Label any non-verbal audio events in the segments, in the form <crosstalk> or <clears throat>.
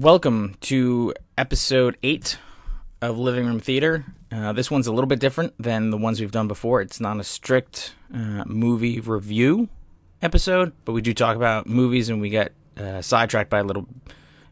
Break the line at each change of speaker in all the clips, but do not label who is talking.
Welcome to episode eight of Living Room Theater. Uh, this one's a little bit different than the ones we've done before. It's not a strict uh, movie review episode, but we do talk about movies and we get uh, sidetracked by a little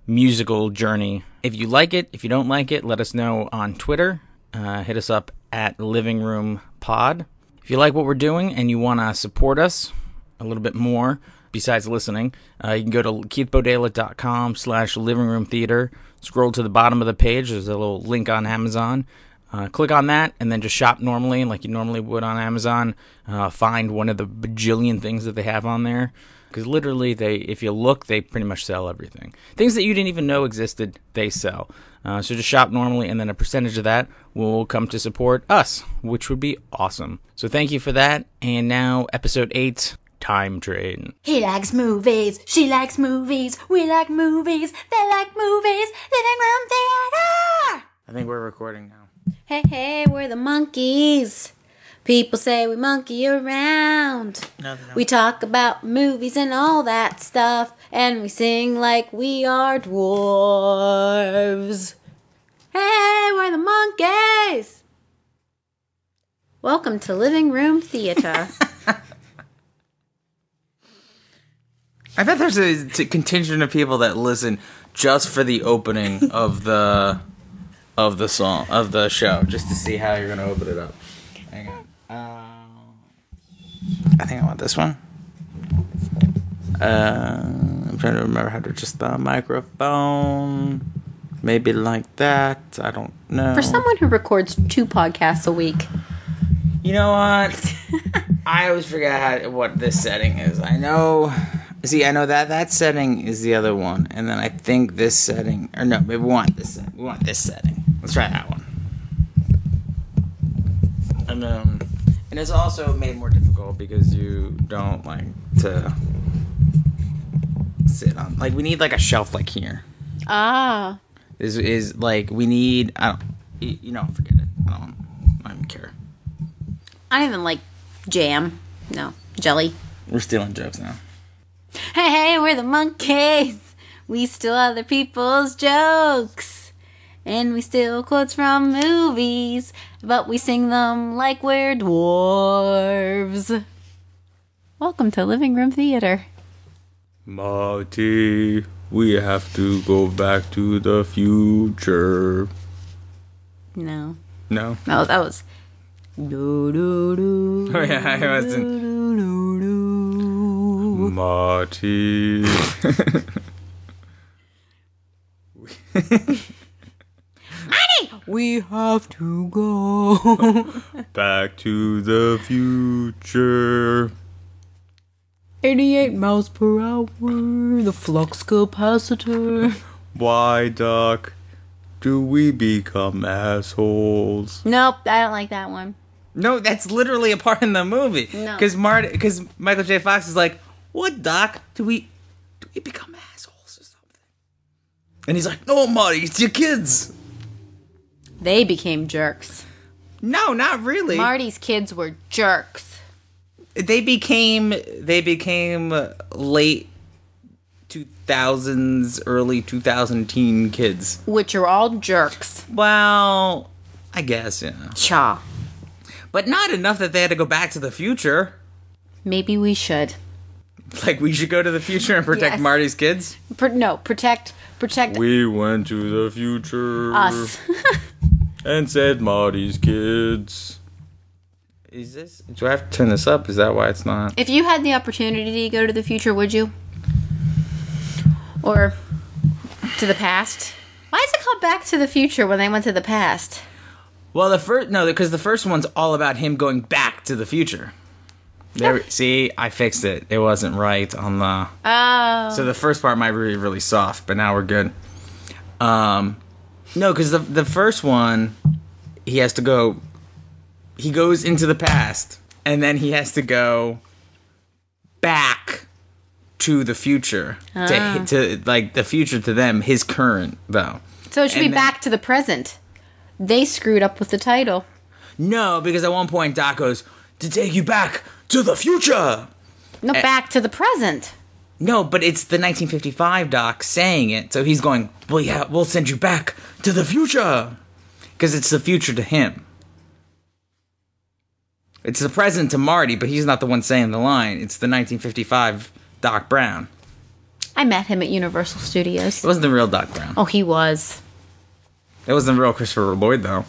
musical journey. If you like it, if you don't like it, let us know on Twitter. Uh, hit us up at Living Room Pod. If you like what we're doing and you want to support us a little bit more, besides listening, uh, you can go to keithbodela.com slash living room theater. Scroll to the bottom of the page. There's a little link on Amazon. Uh, click on that and then just shop normally, like you normally would on Amazon. Uh, find one of the bajillion things that they have on there. Because literally, they if you look, they pretty much sell everything. Things that you didn't even know existed, they sell. Uh, so just shop normally, and then a percentage of that will come to support us, which would be awesome. So thank you for that. And now, episode eight, Time Train.
He likes movies, she likes movies, we like movies, they like movies, living room theater!
I think we're recording now.
Hey, hey, we're the Monkees. People say we monkey around.
No.
We talk about movies and all that stuff, and we sing like we are dwarves. Hey, we're the Monkees! Welcome to Living Room Theater. <laughs>
I bet there's a t- contingent of people that listen just for the opening of the of the song of the show, just to see how you're gonna open it up. Hang on. Uh, I think I want this one. Uh, I'm trying to remember how to adjust the microphone. Maybe like that. I don't know.
For someone who records two podcasts a week,
You know what? <laughs> I always forget how, what this setting is. I know. See, I know that that setting is the other one, and then I think this setting, or no, we want this. set- We want this setting. Let's try that one. And um, and it's also made more difficult because you don't like to sit on. Like we need like a shelf like here.
ah,
This is like we need. I don't. You you know, forget it. I don't. I don't care.
I don't even like jam. No, jelly.
We're stealing jokes now.
Hey, hey, we're the Monkees. We steal other people's jokes. And we steal quotes from movies, but we sing them like we're dwarves. Welcome to Living Room Theater.
Marty, we have to go back to the future.
No,
No?
no, that was. <laughs>
Oh, yeah, I wasn't.
Do, do, do.
Marty.
We have to go.
back to the future.
88 miles per hour, the flux capacitor.
Why, Doc, do we become assholes?
Nope, I don't like that one.
No, that's literally a part in the movie.
No.
Because Marty, because Michael J. Fox is like, "What, Doc? Do we, do we become assholes or something?" And he's like, "No, Marty, it's your kids."
They became jerks.
No, not really.
Marty's kids were jerks.
they became they became late 2000s, early 2000 teen kids.
Which are all jerks.
Well, I guess yeah,
Cha.
but not enough that they had to go back to the future.
Maybe we should. <laughs>
Like we should go to the future and protect
Yes.
Marty's kids.
Pr- no, protect protect
We went to the future
us. <laughs>
and said Marty's kids. Is this? Do I have to turn this up? Is that why it's not?
if you had the opportunity to go to the future, would you? Or to the past? Why is it called Back to the Future when they went to the past?
Well, the first no, because the first one's all about him going back to the future. There, see, I fixed it. It wasn't right on the.
Oh.
So the first part might be really, really soft, but now we're good. Um, no, because the the first one, he has to go. He goes into the past, and then he has to go back to the future
Ah.
to to like the future to them, his current though.
so it should be
then-
Back to the Present. They screwed up with the title.
No, because at one point Doc goes to take you back to the future.
No,
Eh.
Back to the Present.
No, but it's the 1955 doc saying it. So he's going, "Well, yeah, we'll send you back to the future." Cuz it's the future to him. It's the present to Marty, but he's not the one saying the line. It's the 1955 Doc Brown.
I met him at Universal Studios.
It wasn't the real Doc Brown.
Oh, he was.
It wasn't the real Christopher Lloyd though.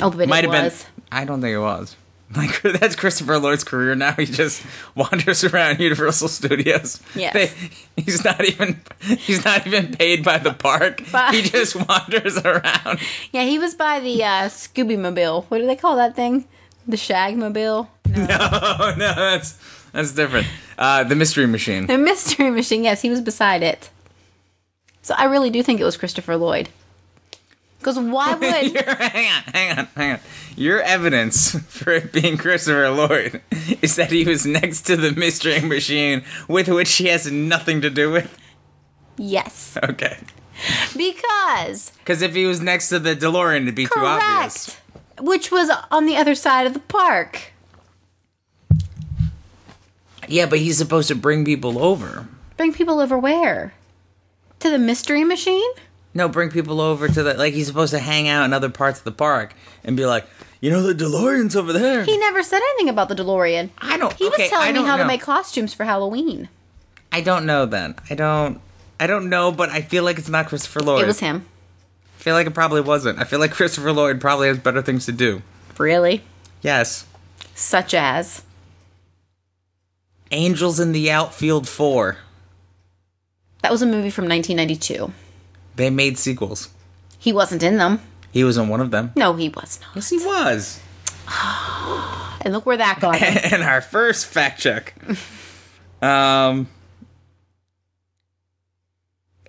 Oh, but
Might
it
have
was.
been. I don't think it was. <laughs> Like that's Christopher Lloyd's career now. He just wanders around Universal Studios.
Yes.
They- he's not even he's not even paid by the park.
But-
he just <laughs> wanders around.
Yeah, he was by the uh, Scooby Mobile. What do they call that thing? The Shag Mobile? <laughs>
Oh no, that's that's different. Uh, the Mystery Machine.
The Mystery Machine. Yes, he was beside it. So I really do think it was Christopher Lloyd. Because why <laughs> would
hang on, hang on, hang on. Your evidence <laughs> for it being Christopher Lloyd <laughs> is that he was next to the Mystery Machine, with which he has nothing to do with.
yes?
Okay.
Because
Because if he was next to the DeLorean, it'd be too obvious.
correct, which was on the other side of the park.
Yeah, but he's supposed to bring people over.
Bring people over where? To the Mystery Machine?
No, bring people over to the like he's supposed to hang out in other parts of the park and be like, you know, the DeLorean's over there.
He never said anything about the DeLorean.
I don't.
He
okay,
was telling me how
know.
to make costumes for Halloween.
I don't know. Then I don't. I don't know, but I feel like it's not Christopher Lloyd.
It was him.
I feel like it probably wasn't. I feel like Christopher Lloyd probably has better things to do.
Really?
Yes.
Such as.
Angels in the Outfield 4.
That was a movie from 1992.
They made sequels.
He wasn't in them.
He was in one of them.
No, he was not.
Yes, he was. <sighs>
And look where that got him. <laughs>
and our first fact check. um.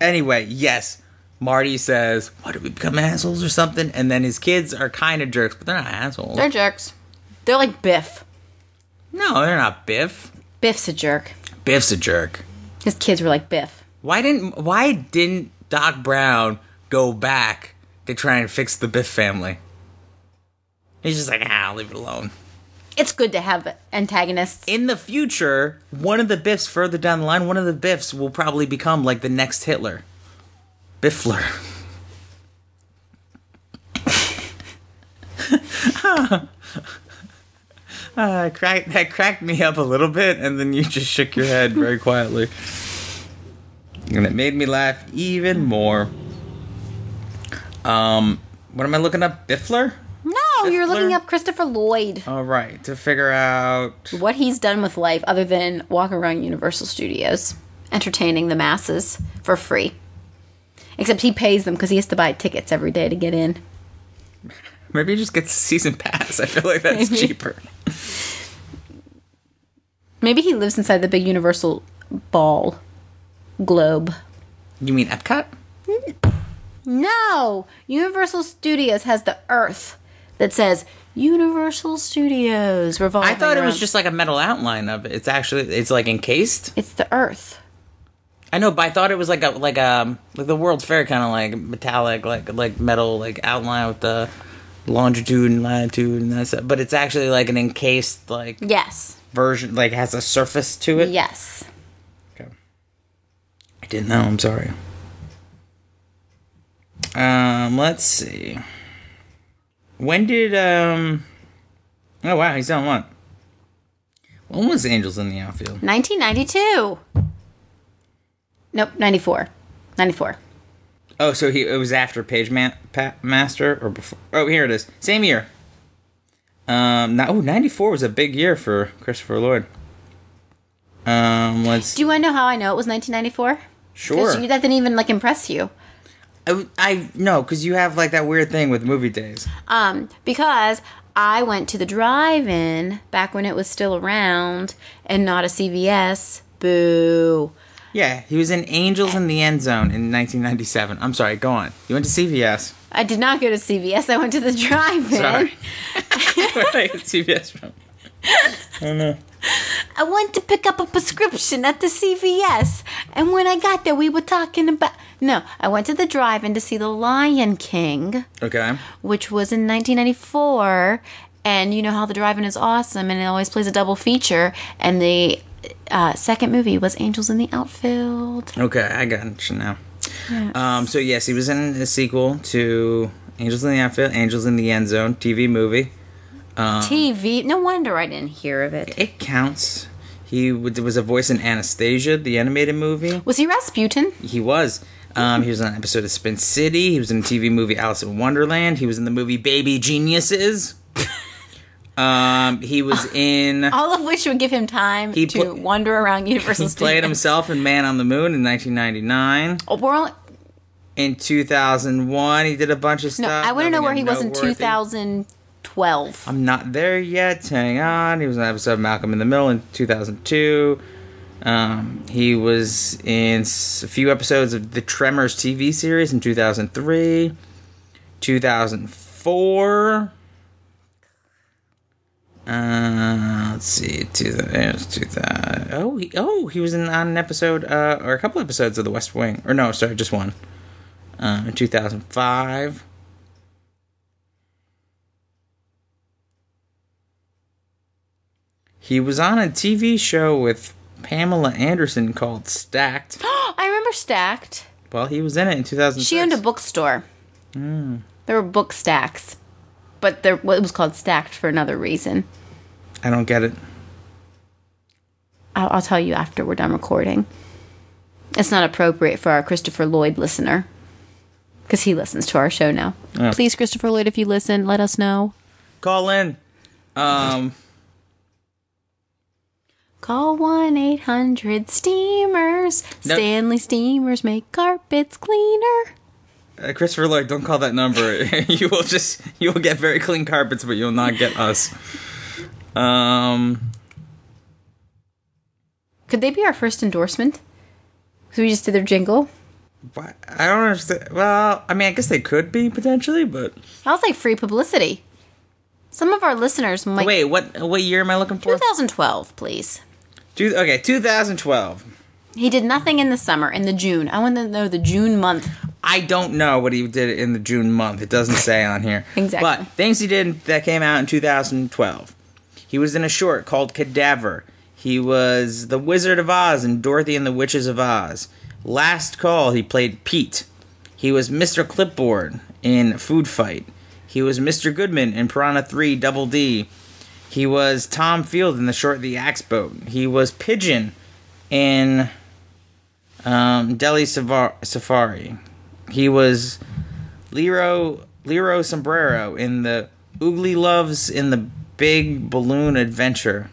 Anyway, yes, Marty says, "What did we become assholes or something?" And then his kids are kind of jerks, but they're not assholes.
They're jerks. They're like Biff.
no, they're not Biff.
Biff's a jerk.
Biff's a jerk.
His kids were like Biff.
Why didn't Why didn't Doc Brown go back to try and fix the Biff family? He's just like, ah, I'll leave it alone.
It's good to have antagonists.
in the future, one of the Biffs further down the line, one of the Biffs will probably become like the next Hitler. Biffler. uh, <laughs> crack, that cracked me up a little bit, and then you just shook your head very quietly. And it made me laugh even more. Um, what am I looking up? Biffler?
no, you're looking up Christopher Lloyd.
All right, to figure out.
What he's done with life other than walk around Universal Studios, entertaining the masses for free. Except he pays them because he has to buy tickets every day to get in. <laughs>
Maybe he just gets a season pass. I feel like that's
Maybe.
cheaper.
Maybe he lives inside the big Universal ball globe.
You mean Epcot?
No! Universal Studios has the Earth that says Universal Studios revolving
I thought it was just like a metal outline of it. It's actually it's like encased.
It's the Earth.
I know, but I thought it was like a like a like the World's Fair kind of like metallic like like metal like outline with the longitude and latitude and that stuff. But it's actually like an encased like
Yes.
version, like has a surface to it.
Yes.
Didn't know. I'm sorry. Um, let's see. When did um? Oh wow, he's on what? When was Angels in the Outfield?
1992. Nope, 94. 94.
Oh, so he it was after Page Man, pa- Master or before? Oh, here it is. Same year. Um, no, oh, 94 was a big year for Christopher Lloyd. Um, let's
Do you want to know how I know it was 1994?
Sure.
You, that didn't even like impress you.
I, I no, because you have like that weird thing with movie days.
Um, because I went to the drive-in back when it was still around and not a CVS. Boo.
Yeah, he was in Angels in the End Zone in 1997. I'm sorry, go on. You went to CVS.
I did not go to CVS. I went to the drive-in.
Sorry. <laughs> <laughs> Where did I get CVS from? I know.
I went to pick up a prescription at the CVS, and when I got there, we were talking about. No, I went to the drive-in to see The Lion King,
Okay.
which was in 1994. And you know how the drive-in is awesome, and it always plays a double feature. And the uh, second movie was Angels in the Outfield.
Okay, I got you now. Um, so yes, he was in a sequel to Angels in the Outfield, Angels in the End Zone TV movie. Um,
TV. No wonder I didn't hear of it.
It counts. He was a voice in Anastasia, the animated movie.
Was he Rasputin?
He was. Um, he was on an episode of Spin City. He was in a TV movie Alice in Wonderland. He was in the movie Baby Geniuses. <laughs> um, he was in
all of which would give him time
he
to
pl-
wander around Universal.
He played himself in Man on the Moon in 1999.
Oh, we're
in 2001, he did a bunch of stuff.
No, I want to know where he was in
2000-
12.
I'm not there yet. Hang on. He was on episode of Malcolm in the Middle in 2002. Um, he was in a few episodes of the Tremors TV series in 2003, 2004. Uh, let's see, two, two, oh, he, oh, he was in on an episode, uh, or a couple episodes of The West Wing, or no, sorry, just one, um, in 2005. He was on a TV show with Pamela Anderson called Stacked. <gasps>
I remember Stacked.
Well, he was in it in 2006.
She owned a bookstore.
Hmm.
There were book stacks, but there well, it was called Stacked for another reason.
I don't get it.
I'll, I'll tell you after we're done recording. It's not appropriate for our Christopher Lloyd listener because he listens to our show now.
Oh.
Please, Christopher Lloyd, if you listen, let us know.
Call in. Um,
Call 1 800 Steamers.
No.
Stanley Steemers make carpets cleaner.
uh, Christopher Lloyd, don't call that number. <laughs> you will just you will get very clean carpets, but you'll not get us. Um,
Could they be our first endorsement? Because we just did their jingle.
what? I don't understand. Well, I mean, I guess they could be potentially, but
That was like free publicity. Some of our listeners might.
wait, what? What year am I looking for?
2012, please.
Two, okay, 2012.
He did nothing in the summer, in the June. I want to know the June month.
I don't know what he did in the June month. It doesn't say on here. <laughs>
Exactly.
But things he did that came out in 2012. He was in a short called Cadaver. He was the Wizard of Oz in Dorothy and the Witches of Oz. Last Call, he played Pete. He was Mr. Clipboard in Food Fight. He was Mr. Goodman in Piranha 3 Double D. He was Tom Field in the short The Axe Boat. He was Pigeon in um, Delhi Safari. He was Lero Lero Sombrero in the Oogieloves in the Big Balloon Adventure.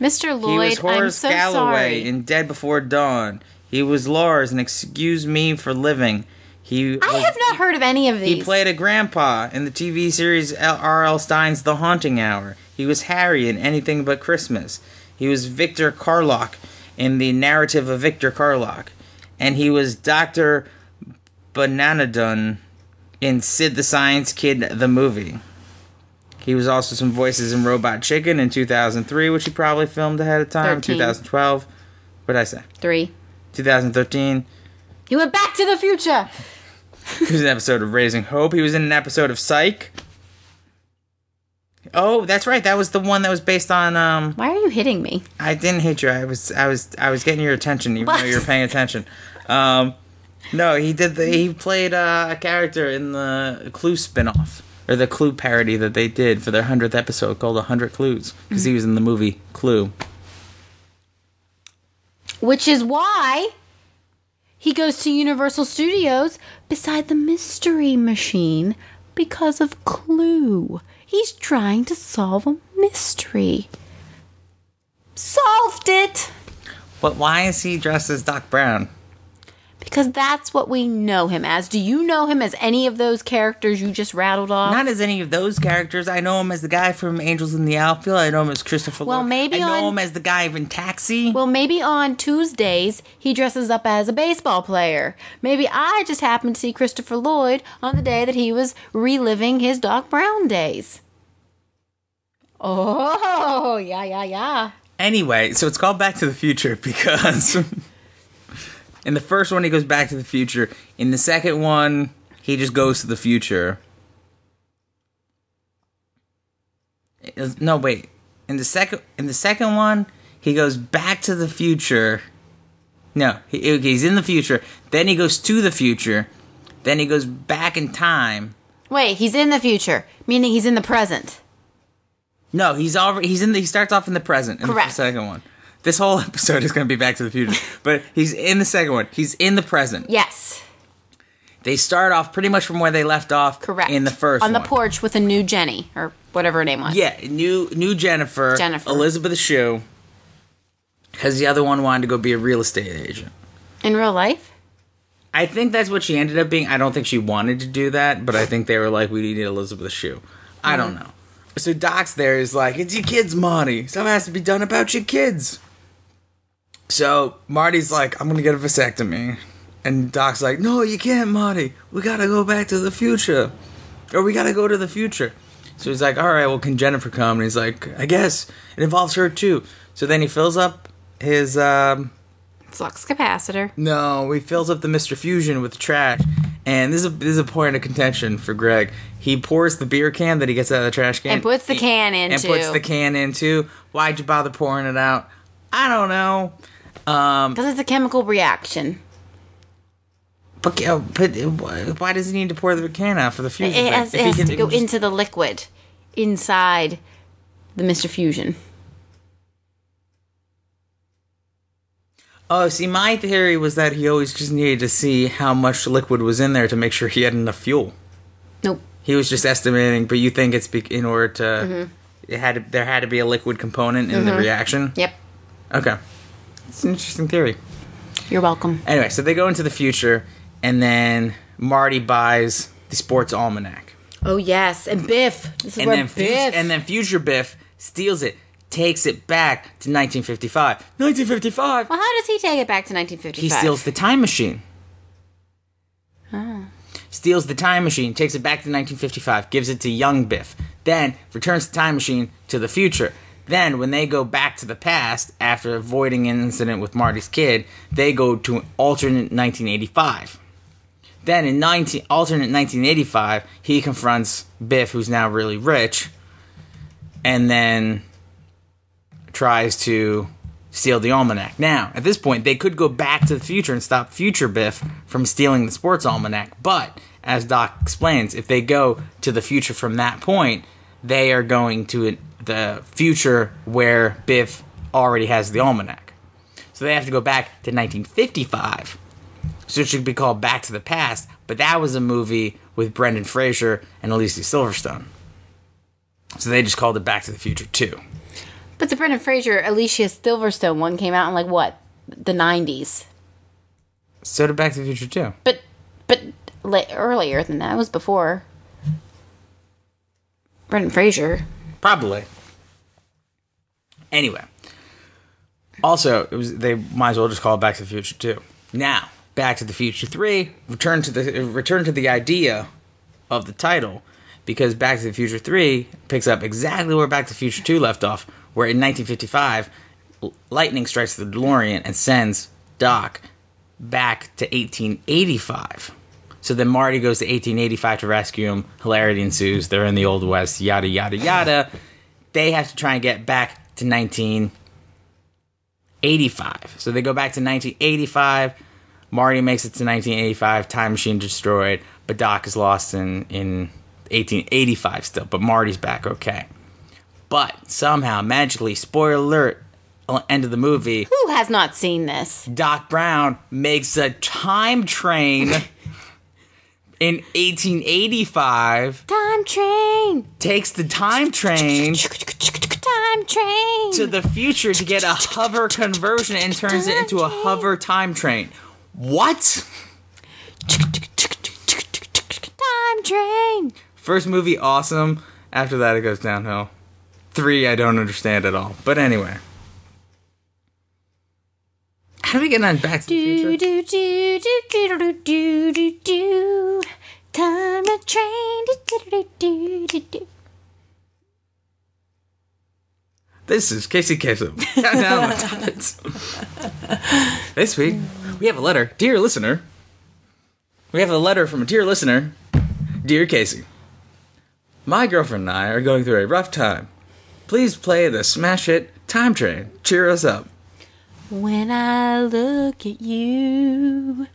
Mr.
He
Lloyd,
was
I'm
Horace
so
Galloway
sorry.
in Dead Before Dawn. He was Lars in Excuse Me for Living. He
I
was-
have not heard of any of these.
he played a grandpa in the TV series R.L. Stine's The Haunting Hour. He was Harry in Anything But Christmas. He was Victor Karloch in the narrative of Victor Karloch. And he was Dr. Bonanodon in Sid the Science Kid, the movie. He was also some voices in Robot Chicken in 2003, which he probably filmed ahead of time.
13.
2012. What did I say?
Three.
2013.
He went back to the future.
He was an episode of Raising Hope. He was in an episode of Psych. Oh, that's right. That was the one that was based on. Um,
Why are you hitting me?
I didn't hit you. I was, I was, I was getting your attention, even
What?
though you were paying attention. Um, no, he did. The, he played uh, a character in the Clue spinoff or the Clue parody that they did for their hundredth episode called "A Hundred Clues" because he was in the movie Clue.
Which is why he goes to Universal Studios beside the Mystery Machine because of Clue. He's trying to solve a mystery. Solved it!
But why is he dressed as Doc Brown?
Because that's what we know him as. Do you know him as any of those characters you just rattled off?
Not as any of those characters. I know him as the guy from Angels in the Outfield. I know him as Christopher.
Well,
Lloyd.
maybe
I know
on-
him as the guy in Taxi.
Well, maybe on Tuesdays he dresses up as a baseball player. Maybe I just happened to see Christopher Lloyd on the day that he was reliving his Doc Brown days. Oh, yeah, yeah, yeah.
Anyway, so it's called Back to the Future because <laughs> in the first one he goes back to the future. In the second one, he just goes to the future. No, wait. In the second in the second one, he goes back to the future. No, he, he's in the future. Then he goes to the future. Then he goes back in time.
Wait, he's in the future, meaning he's in the present.
No, he's already he's in the he starts off in the present in
Correct.
the second one. This whole <laughs> episode is going to be Back to the Future, but he's in the second one. He's in the present.
Yes,
They start off pretty much from where they left off.
correct.
in the first
on the
one.
porch with a new Jenny or whatever her name was.
Yeah, new new Jennifer,
Jennifer.
Elizabeth Shue, because the other one wanted to go be a real estate agent.
In real life,
I think that's what she ended up being. I don't think she wanted to do that, but I think they were like, we need Elizabeth Shue. I don't
Mm-hmm.
know. So Doc's there is like, it's your kids, Marty. Something has to be done about your kids. So Marty's like, I'm gonna get a vasectomy. And Doc's like, no, you can't, Marty. We gotta go back to the future. Or we gotta go to the future. So he's like, all right, well, can Jennifer come? And he's like, I guess. It involves her too. So then he fills up his, um,
flux capacitor.
no, he fills up the Mr. Fusion with trash. And this is a, this is a point of contention for Greg. He pours the beer can that he gets out of the trash can
And puts the can in,
and puts the can in too. Why'd you bother pouring it out? I don't know. Um,
Because it's a chemical reaction.
but, uh, but uh, why does he need to pour the can out for the fusion?
It has, it has
can-
to go
just-
into the liquid inside the Mr. Fusion.
Oh, see, my theory was that he always just needed to see how much liquid was in there to make sure he had enough fuel.
Nope.
He was just estimating, but you think it's be- in order to
Mm-hmm.
it had to, there had to be a liquid component in the reaction.
Yep.
Okay, it's an interesting theory.
You're welcome.
Anyway, so they go into the future, and then Marty buys the sports almanac,
Oh yes, and Biff. This is
and
where
then
Biff.
and then Future Biff steals it, takes it back to 1955. 1955.
well, how does he take it back to 1955?
He steals the time machine. Ah. Steals the time machine, takes it back to 1955, gives it to young Biff. Then returns the time machine to the future. Then, when they go back to the past after avoiding an incident with Marty's kid, they go to alternate 1985. Then, in 19, alternate 1985, he confronts Biff, who's now really rich, and then tries to steal the almanac. Now, at this point, they could go back to the future and stop future Biff from stealing the sports almanac. But, as Doc explains, if they go to the future from that point, they are going to the future where Biff already has the almanac. So they have to go back to 1955. So it should be called Back to the Past, but that was a movie with Brendan Fraser and Alicia Silverstone. So they just called it Back to the Future 2.
But the Brendan Fraser, Alicia Silverstone one came out in like what the 90s.
So did Back to the Future 2.
But but la- earlier than that it was before Brendan Fraser.
Probably. Anyway. Also, it was they might as well just call it Back to the Future 2. Now, Back to the Future 3, return to the return to the idea of the title because Back to the Future 3 picks up exactly where Back to the Future 2 left off, where in 1955 lightning strikes the DeLorean and sends Doc back to 1885. So then Marty goes to 1885 to rescue him. Hilarity ensues. They're in the Old West, yada, yada, yada. They have to try and get back to 1985. So they go back to 1985. Marty makes it to 1985. Time machine destroyed. But Doc is lost in, in 1885 still. But Marty's back okay. But somehow, magically, spoiler alert, uh, end of the movie,
Who has not seen this?
Doc Brown makes a time train <laughs> in 1885,
Time train.
takes the time train
Time train.
to the future to get a hover conversion and turns it into a hover time train. What?
Time train.
First movie, awesome. After that, it goes downhill. Three, I don't understand at all. But anyway. How do we get on Back to
do, the
Future?
Do, do, do, do, do, do, do, do. Time train. Do, do, do, do, do.
This is Casey Kasem. Countdown with Muppets. this week, we have a letter. Dear listener, we have a letter from a dear listener. Dear Casey, my girlfriend and I are going through a rough time. Please play the smash hit Time Train. Cheer us up.
When I look at you,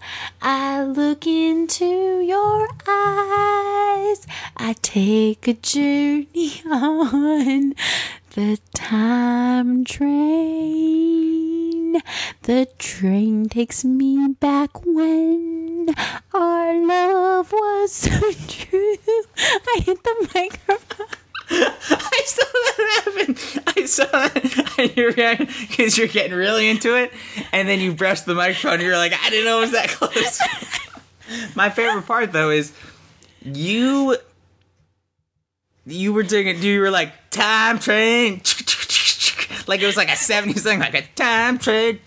I look into your eyes. I take a journey <laughs> on the time train. The train takes me back when our love was <laughs> so true. I hit the microphone. <laughs>
I saw that happen. I saw that. <laughs> And you're because you're getting really into it, and then you brushed the microphone. and You're like, I didn't know it was that close. <laughs> My favorite part though is you. You were doing it. You were like time train, like it was like a '70s thing, like a time train.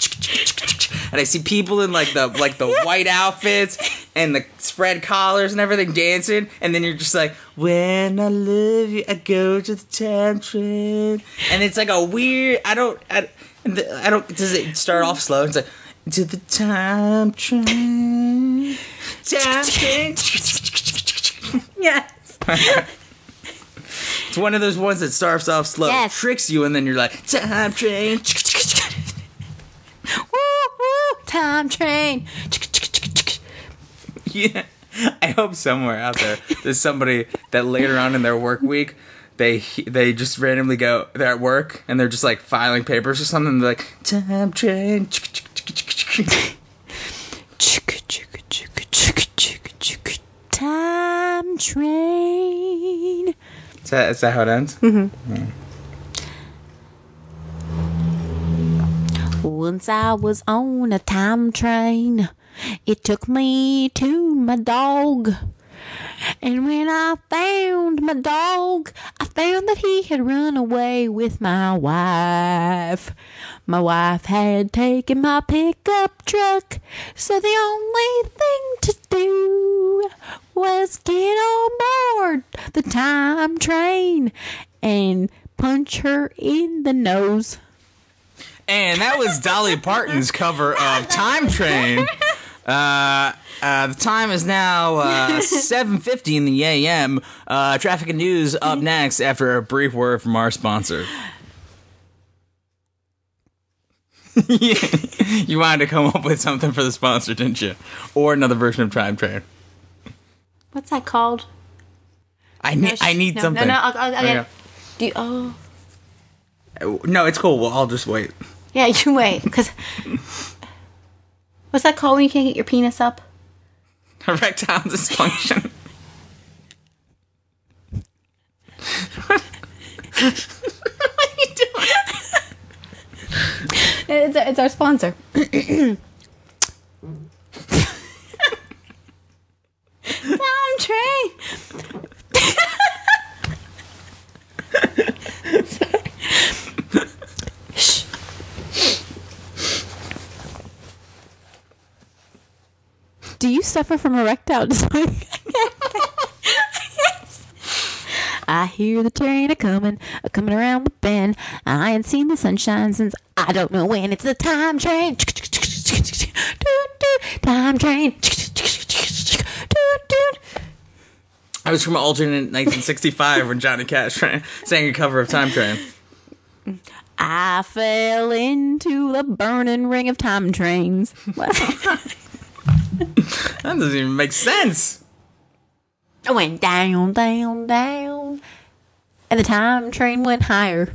And I see people in like the like the white outfits and the spread collars and everything dancing, and then you're just like, "When I love you, I go to the time train," and it's like a weird. I don't. I, I don't. Does it start off slow? It's like to the time train, time train. <laughs>
Yes.
It's one of those ones that starts off slow,
Yes.
tricks you, and then you're like, time train.
Woo, woo, time train. <laughs>
Yeah. I hope somewhere out there there's somebody that later on in their work week they they just randomly go they're at work and they're just like filing papers or something they're like time train.
Time train.
is that, is that how it ends hmm.
Once I was on a time train. It took me to my dog. And when I found my dog, I found that he had run away with my wife. My wife had taken my pickup truck, so the only thing to do was get on board the time train and punch her in the nose.
And that was Dolly Parton's cover of Time Train uh, uh, the time is now uh, 7.50 in the a.m. Uh, traffic and news up next after a brief word from our sponsor. <laughs> you wanted to come up with something for the sponsor, didn't you? Or another version of Time Train.
What's that called?
I need, I need
no,
something.
No, no, I'll, I'll, I'll
Okay.
Do you, oh,
No, it's cool. Well, I'll just wait.
Yeah, you wait, because what's that called when you can't get your penis up? <laughs>
Erectile dysfunction.
What are you It's, it's our sponsor. <laughs> Time train. <laughs> Do you suffer from erectile <laughs> dysfunction? I hear the train a coming, a coming around the bend. I ain't seen the sunshine since I don't know when. It's the time train. Time train.
I was from alternate 1965 when Johnny Cash ran- sang a cover of Time Train.
I fell into the burning ring of time trains. <laughs> <laughs>
That doesn't even make sense.
I went down, down, down. And the time train went higher.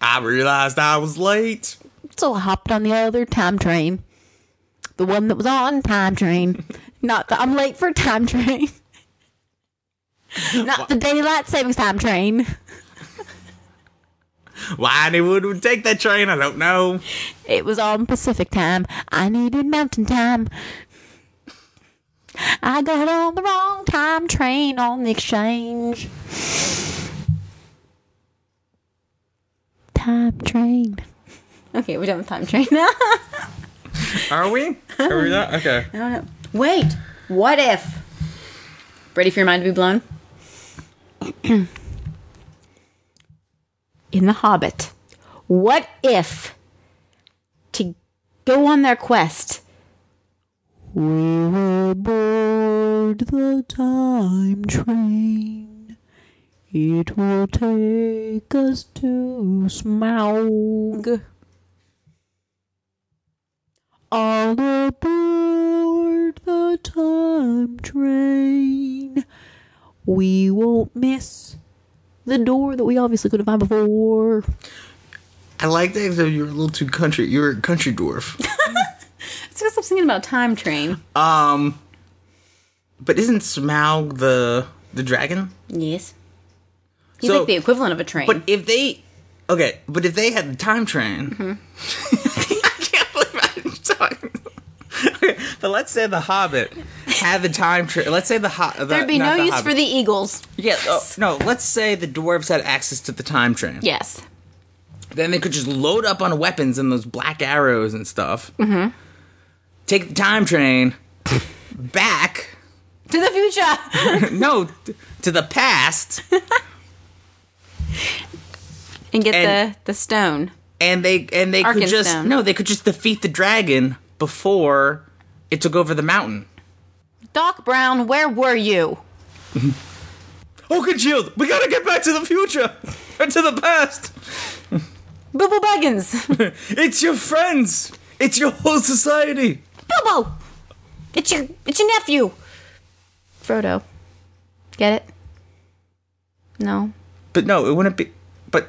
I realized I was late.
So I hopped on the other time train. The one that was on time train. Not the I'm late for time train. Not the daylight savings time train.
Why anyone would take that train, I don't know.
It was on Pacific time. I needed mountain time. I got on the wrong time train on the exchange. Time train. Okay, we're done with time train now.
Are we? Are we not? <laughs> Okay.
I don't know. Wait, what if? Ready for your mind to be blown? <clears throat> In The Hobbit, what if to go on their quest? We were aboard the time train It will take us to Smaug. All aboard the time train. We won't miss the door that we obviously couldn't find before.
I like that though you're a little too country. You're a country dwarf. <laughs>
It's because I'm thinking about time train.
um, but isn't Smaug the the dragon?
Yes. He's
So-
like the equivalent of a train.
But if they, okay, but if they had the time train, <laughs> I can't believe I'm talking. Okay, but let's say the Hobbit had the time train. Let's say the Hobbit.
There'd be no use for the eagles.
Yeah, oh, no. Let's say the dwarves had access to the time train.
Yes.
Then they could just load up on weapons and those black arrows and stuff. Mm-hmm. Take the time train back.
To the future! <laughs>
no, to the past, <laughs>
and get
And-
the, the stone.
and they and they could just
Arkenstone.
no, they could just defeat the dragon before it took over the mountain.
Doc Brown, where were you? <laughs>
Oh, Oakenshield, we gotta get back to the future or to the past.
Bilbo Baggins!
It's your friends. It's your whole society.
Bilbo! It's your it's your nephew. Frodo. Get it? No.
But no, it wouldn't be. But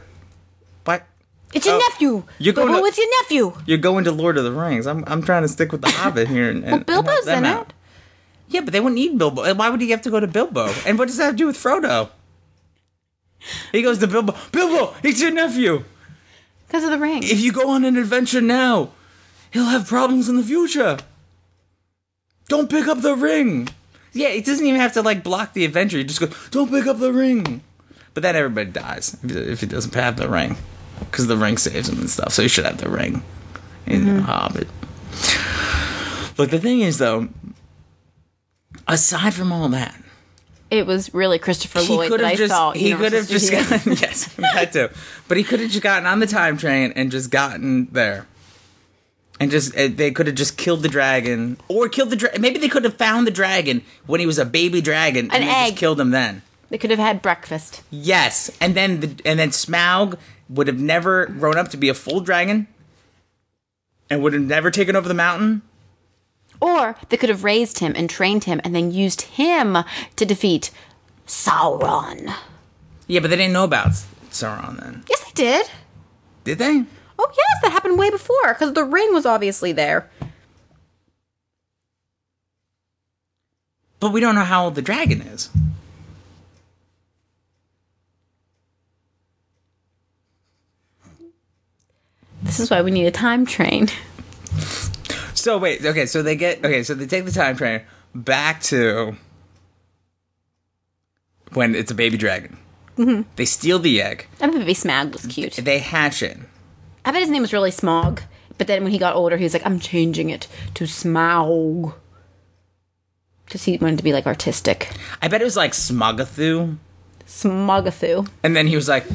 what?
It's your
Oh,
nephew.
you're going
Bilbo,
to-
it's your nephew.
You're going to Lord of the Rings. I'm I'm trying to stick with the Hobbit here. And, <laughs> and
Well, Bilbo's
them
in
out.
it.
Yeah, but they wouldn't need Bilbo. And Why would he have to go to Bilbo? And what does that have to do with Frodo? He goes to Bilbo. Bilbo, it's your nephew.
Because of the ring.
If you go on an adventure now, he'll have problems in the future. Don't pick up the ring. Yeah, it doesn't even have to like block the adventure. You just go, don't pick up the ring. But then everybody dies if he doesn't have the ring, because the ring saves him and stuff. So he should have the ring in the mm-hmm. Hobbit. But the thing is, though, aside from all that,
it was really Christopher Lloyd that I
just
saw.
he could have just <laughs> gotten <laughs> yes that too, but he could have just gotten on the time train and just gotten there, and just uh, they could have just killed the dragon or killed the dragon. Maybe they could have found the dragon when he was a baby dragon and
An
they
egg.
just killed him then.
They could have had breakfast.
Yes, and then the and then Smaug would have never grown up to be a full dragon, and would have never taken over the mountain.
Or they could have raised him and trained him and then used him to defeat Sauron.
Yeah, but they didn't know about Sauron then,
Yes, they did.
did they?
Oh, yes, that happened way before because the ring was obviously there.
But we don't know how old the dragon is.
This is why we need a time train.
So wait, okay, so they get okay, so they take the time train back to when it's a baby dragon. Mm-hmm. They steal the egg.
I bet Baby Smag was cute.
They hatch it.
I bet his name was really Smog. But then when he got older, he was like, I'm changing it to Smaug. Because he wanted to be like artistic.
I bet it was like Smogathu,
Smogathu.
and then he was like,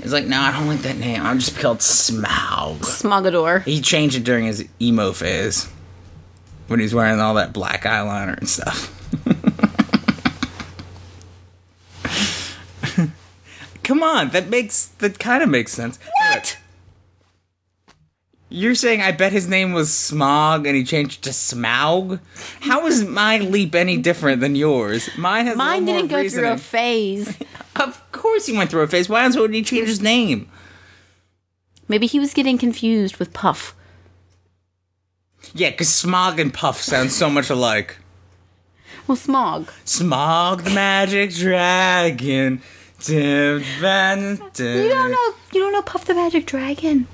he's like, no, I don't like that name. I'm just called Smaug.
Smogador.
He changed it during his emo phase when he's wearing all that black eyeliner and stuff. <laughs> Come on, that makes that kind of makes sense.
What?
You're saying I bet his name was Smog and he changed to Smaug? How is my leap any different than yours? Mine has
Mine didn't go through a phase. <laughs>
Of course he went through a phase. Why else would he change his name?
Maybe he was getting confused with Puff.
Yeah, because Smog and Puff sound so much alike.
Well, Smog.
Smog the magic dragon. Dun, dun, dun.
You don't know. You don't know Puff the Magic Dragon.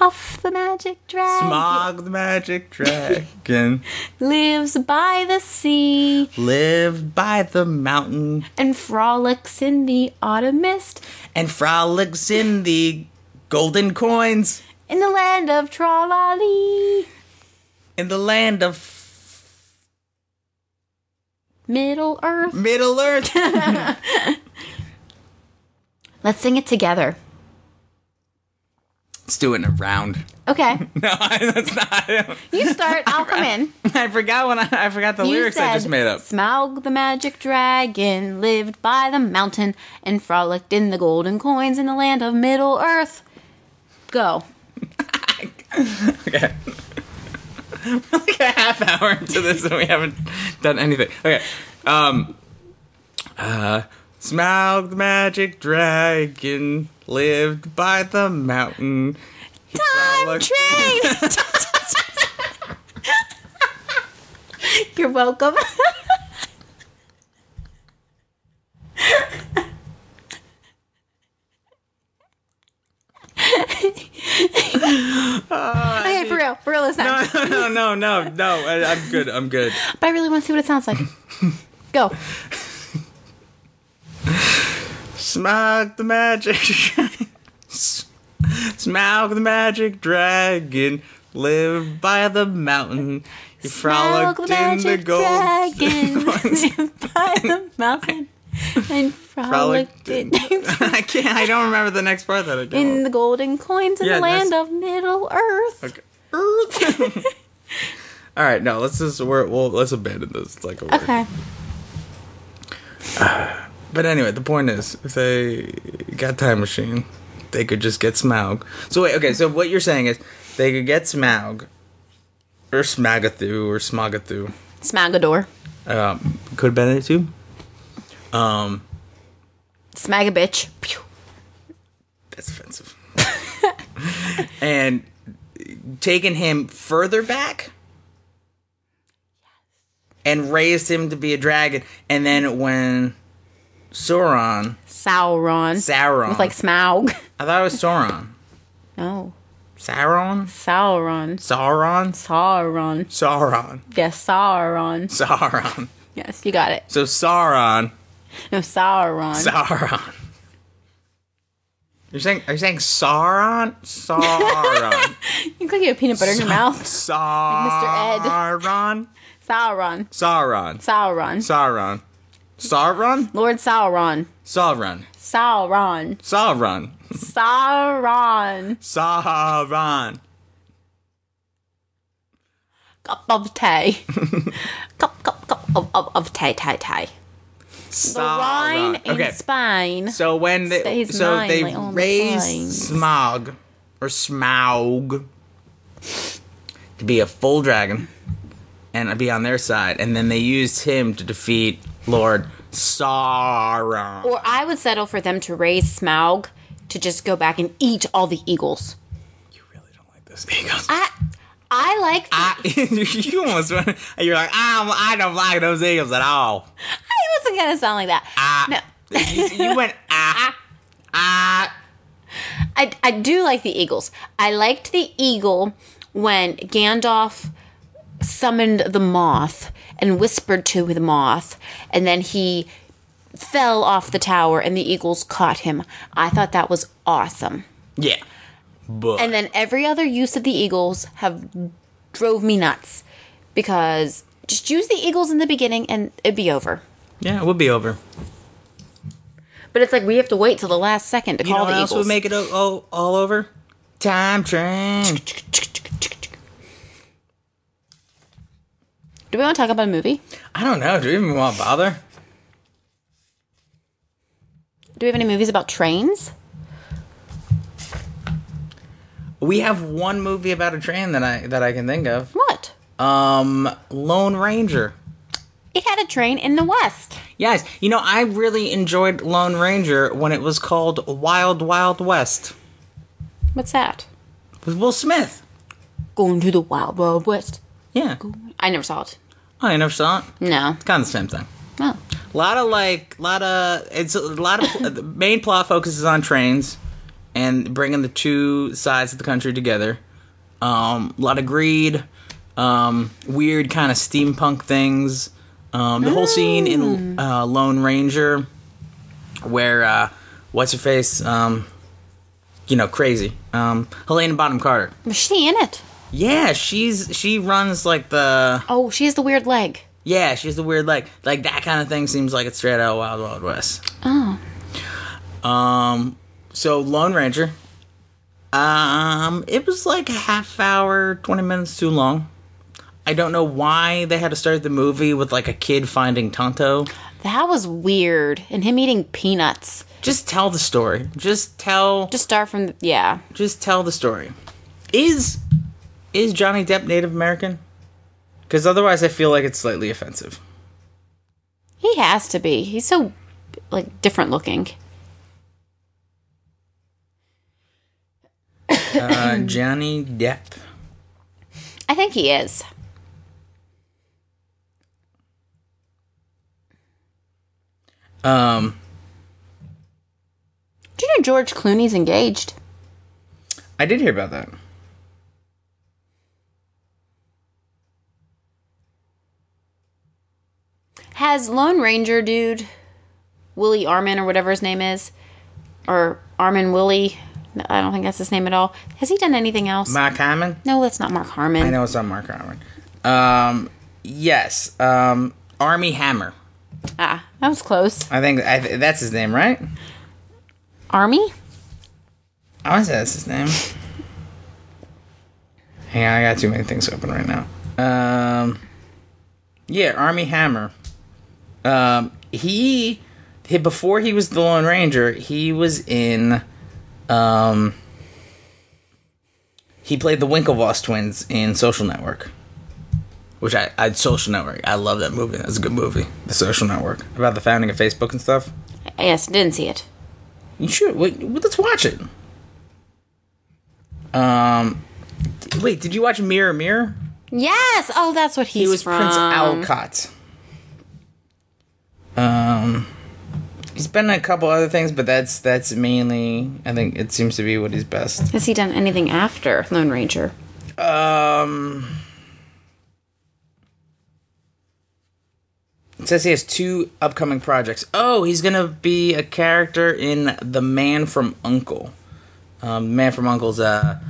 Puff the Magic Dragon
Smog the magic dragon <laughs>
lives by the sea
Lives by the mountain
and frolics in the autumn mist
and frolics in the golden coins
in the land of Tralali.
in the land of
Middle Earth.
Middle Earth. <laughs>
Let's sing it together.
Let's do it in a round.
Okay. <laughs>
No, that's not.
You start, I'll come in. <laughs>
I forgot when I, I forgot the
You
lyrics I just made up.
Smaug the magic dragon lived by the mountain and frolicked in the golden coins in the land of Middle Earth. Go. <laughs>
Okay. We're like a half hour into this and we haven't done anything. Okay. Um uh Smaug the magic dragon lived by the mountain. He
Time
frolicked-
train! <laughs> You're welcome. Ah, okay, for real, for real this time.
No, no, no, no, no. I, I'm good. I'm good.
But I really want to see what it sounds like. <laughs> Go.
Smaug the magic. Smaug the magic dragon lived by the mountain. He
Smaug
frolicked
the
in the gold.
dragon <laughs> lived by the mountain and frolicked
frolicked in. <laughs> <laughs> I can't. I don't remember the next part that I
in the golden coins in
Yeah,
the land of Middle Earth.
Okay. Earth. All right, no. Let's just we're, well, let's abandon this. It's like a word.
Okay. <sighs> <sighs> <sighs>
But anyway, the point is, if they got time machine, they could just get Smaug. So wait, okay. So what you're saying is they could get Smaug, or Smagathu, or Smagathu.
Smagador.
Um, could have been it too. Um,
Smag a bitch. Pew.
that's offensive. <laughs> and taken him further back. And raised him to be a dragon, and then when Sauron,
Sauron.
Sauron,
With like Smaug.
I thought it was Sauron.
No. <laughs> Oh.
Sauron?
Sauron.
Sauron?
Sauron.
Sauron.
Yes, Sauron.
Sauron. <laughs>
Yes, you got it.
So Sauron.
No, Sauron.
Sauron. You're saying are you saying Sauron? Sauron. <laughs>
you look like you have peanut butter in your mouth.
Sauron.
Sauron.
Sauron.
Sauron.
Sauron. Sauron?
Lord Sauron.
Sauron.
Sauron.
Sauron.
Sauron.
Sauron.
Cup of tea. <laughs> cup, cup, cup of, of, of tea, tea, tea. The Rhine
Sauron.
in Spain.
So when they so they
like on the.
Smog or Smaug to be a full dragon and be on their side, and then they used him to defeat Lord Sauron.
Or I would settle for them to raise Smaug to just go back and eat all the eagles.
you really don't like this, Eagles.
I I like
I, <laughs> you almost went. You're like, I, I don't like those Eagles at all.
I wasn't gonna sound like that.
Ah,
No.
you, you went ah <laughs> ah.
I, I do like the eagles. I liked the eagle when Gandalf summoned the moth and whispered to the moth, and then he fell off the tower and the eagles caught him. I thought that was awesome.
Yeah, but
And then every other use of the eagles have drove me nuts because just use the eagles in the beginning and it'd be over.
yeah, it would be over.
But it's like we have to wait till the last second to
You know
call
what
the
else
eagles.
would make it o- all, all over? Time train.
Do we want to talk about a movie?
I don't know. Do we even want to bother?
Do we have any movies about trains?
We have one movie about a train that I that I can think of.
What?
Um, Lone Ranger.
It had a train in the West.
Yes, you know I really enjoyed Lone Ranger when it was called Wild Wild West
What's that?
with Will Smith.
Going to the Wild Wild West.
Yeah,
I never saw it.
oh, I never saw it.
No.
It's kind of the same thing.
No.
A lot of like, a lot of it's a lot of the main plot focuses on trains and bringing the two sides of the country together. Um, a lot of greed, um, weird kind of steampunk things. Um, the whole scene in uh, Lone Ranger, where uh, what's her face, um, you know, crazy, um, Helena Bonham Carter.
Was she in it?
Yeah, she's she runs like the
Oh, she has the weird leg.
yeah, she's the weird like like that kind of thing seems like it's straight out of Wild Wild West.
Oh.
Um, so Lone Ranger, Um, it was like a half hour, twenty minutes too long. I don't know why they had to start the movie with like a kid finding Tonto.
That was weird. And him eating peanuts.
Just tell the story. Just tell.
Just start from the, yeah.
Just tell the story. Is is Johnny Depp Native American? Because otherwise, I feel like it's slightly offensive.
He has to be. He's so like different looking.
Uh, <coughs> Johnny Depp.
I think he is.
Um,
Do you know George Clooney's engaged?
I did hear about that.
Has Lone Ranger dude, Willie Armin or whatever his name is, or Armin Willie, I don't think that's his name at all. Has he done anything else?
Mark Harmon?
no, that's not Mark Harmon.
I know it's not Mark Harmon. Um, yes. Um, Armie Hammer.
Ah, that was close.
I think I, th- that's his name, right?
Armie?
I want to say that's his name. Hang on, I got too many things open right now. Um, yeah, Armie Hammer. Um, he, he before he was the Lone Ranger, he was in. Um, he played the Winklevoss twins in Social Network. Which I, I Social Network. I love that movie. That's a good movie. The Social Network about the founding of Facebook and stuff.
Yes, didn't see it.
You should. Wait, let's watch it. Um, wait. Did you watch Mirror Mirror?
Yes. Oh, that's what he's
He was
from.
Prince Alcott. Um, he's been in a couple other things, but that's that's mainly. I think it seems to be what he's best.
Has he done anything after Lone Ranger?
Um, it says he has two upcoming projects. Oh, he's gonna be a character in The Man from Uncle. Um, Man from Uncle's a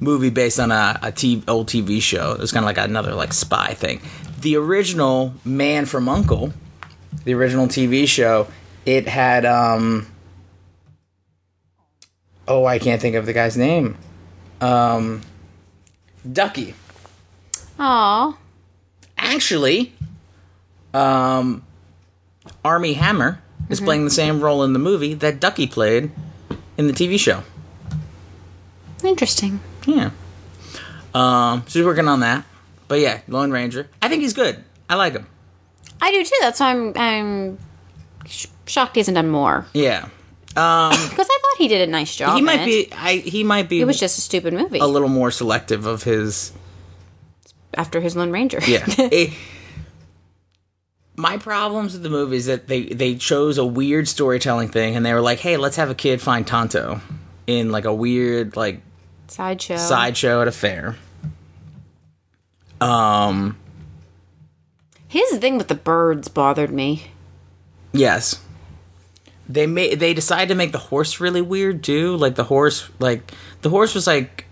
movie based on a, a t- old TV show. It was kind of like another like spy thing. The original Man from Uncle, the original TV show, it had um. Oh, I can't think of the guy's name. Um, Ducky.
Aw.
Actually, um, Armie Hammer is playing the same role in the movie that Ducky played in the TV show.
Interesting.
Yeah. Um, so he's working on that. But yeah, Lone Ranger. I think he's good. I like him.
I do too. That's why I'm I'm sh- shocked he hasn't done more.
Yeah. <coughs> Um,
Because I thought he did a nice job.
he might
it.
be. I he might be
It was just a stupid movie
a little more selective of his.
after his Lone Ranger.
Yeah. <laughs> It- my problems with the movie is that they they chose a weird storytelling thing and they were like, hey, let's have a kid find Tonto in like a weird like
Sideshow.
sideshow at a fair. Um.
His thing with the birds bothered me.
Yes. They made they decided to make the horse really weird too. Like the horse like the horse was like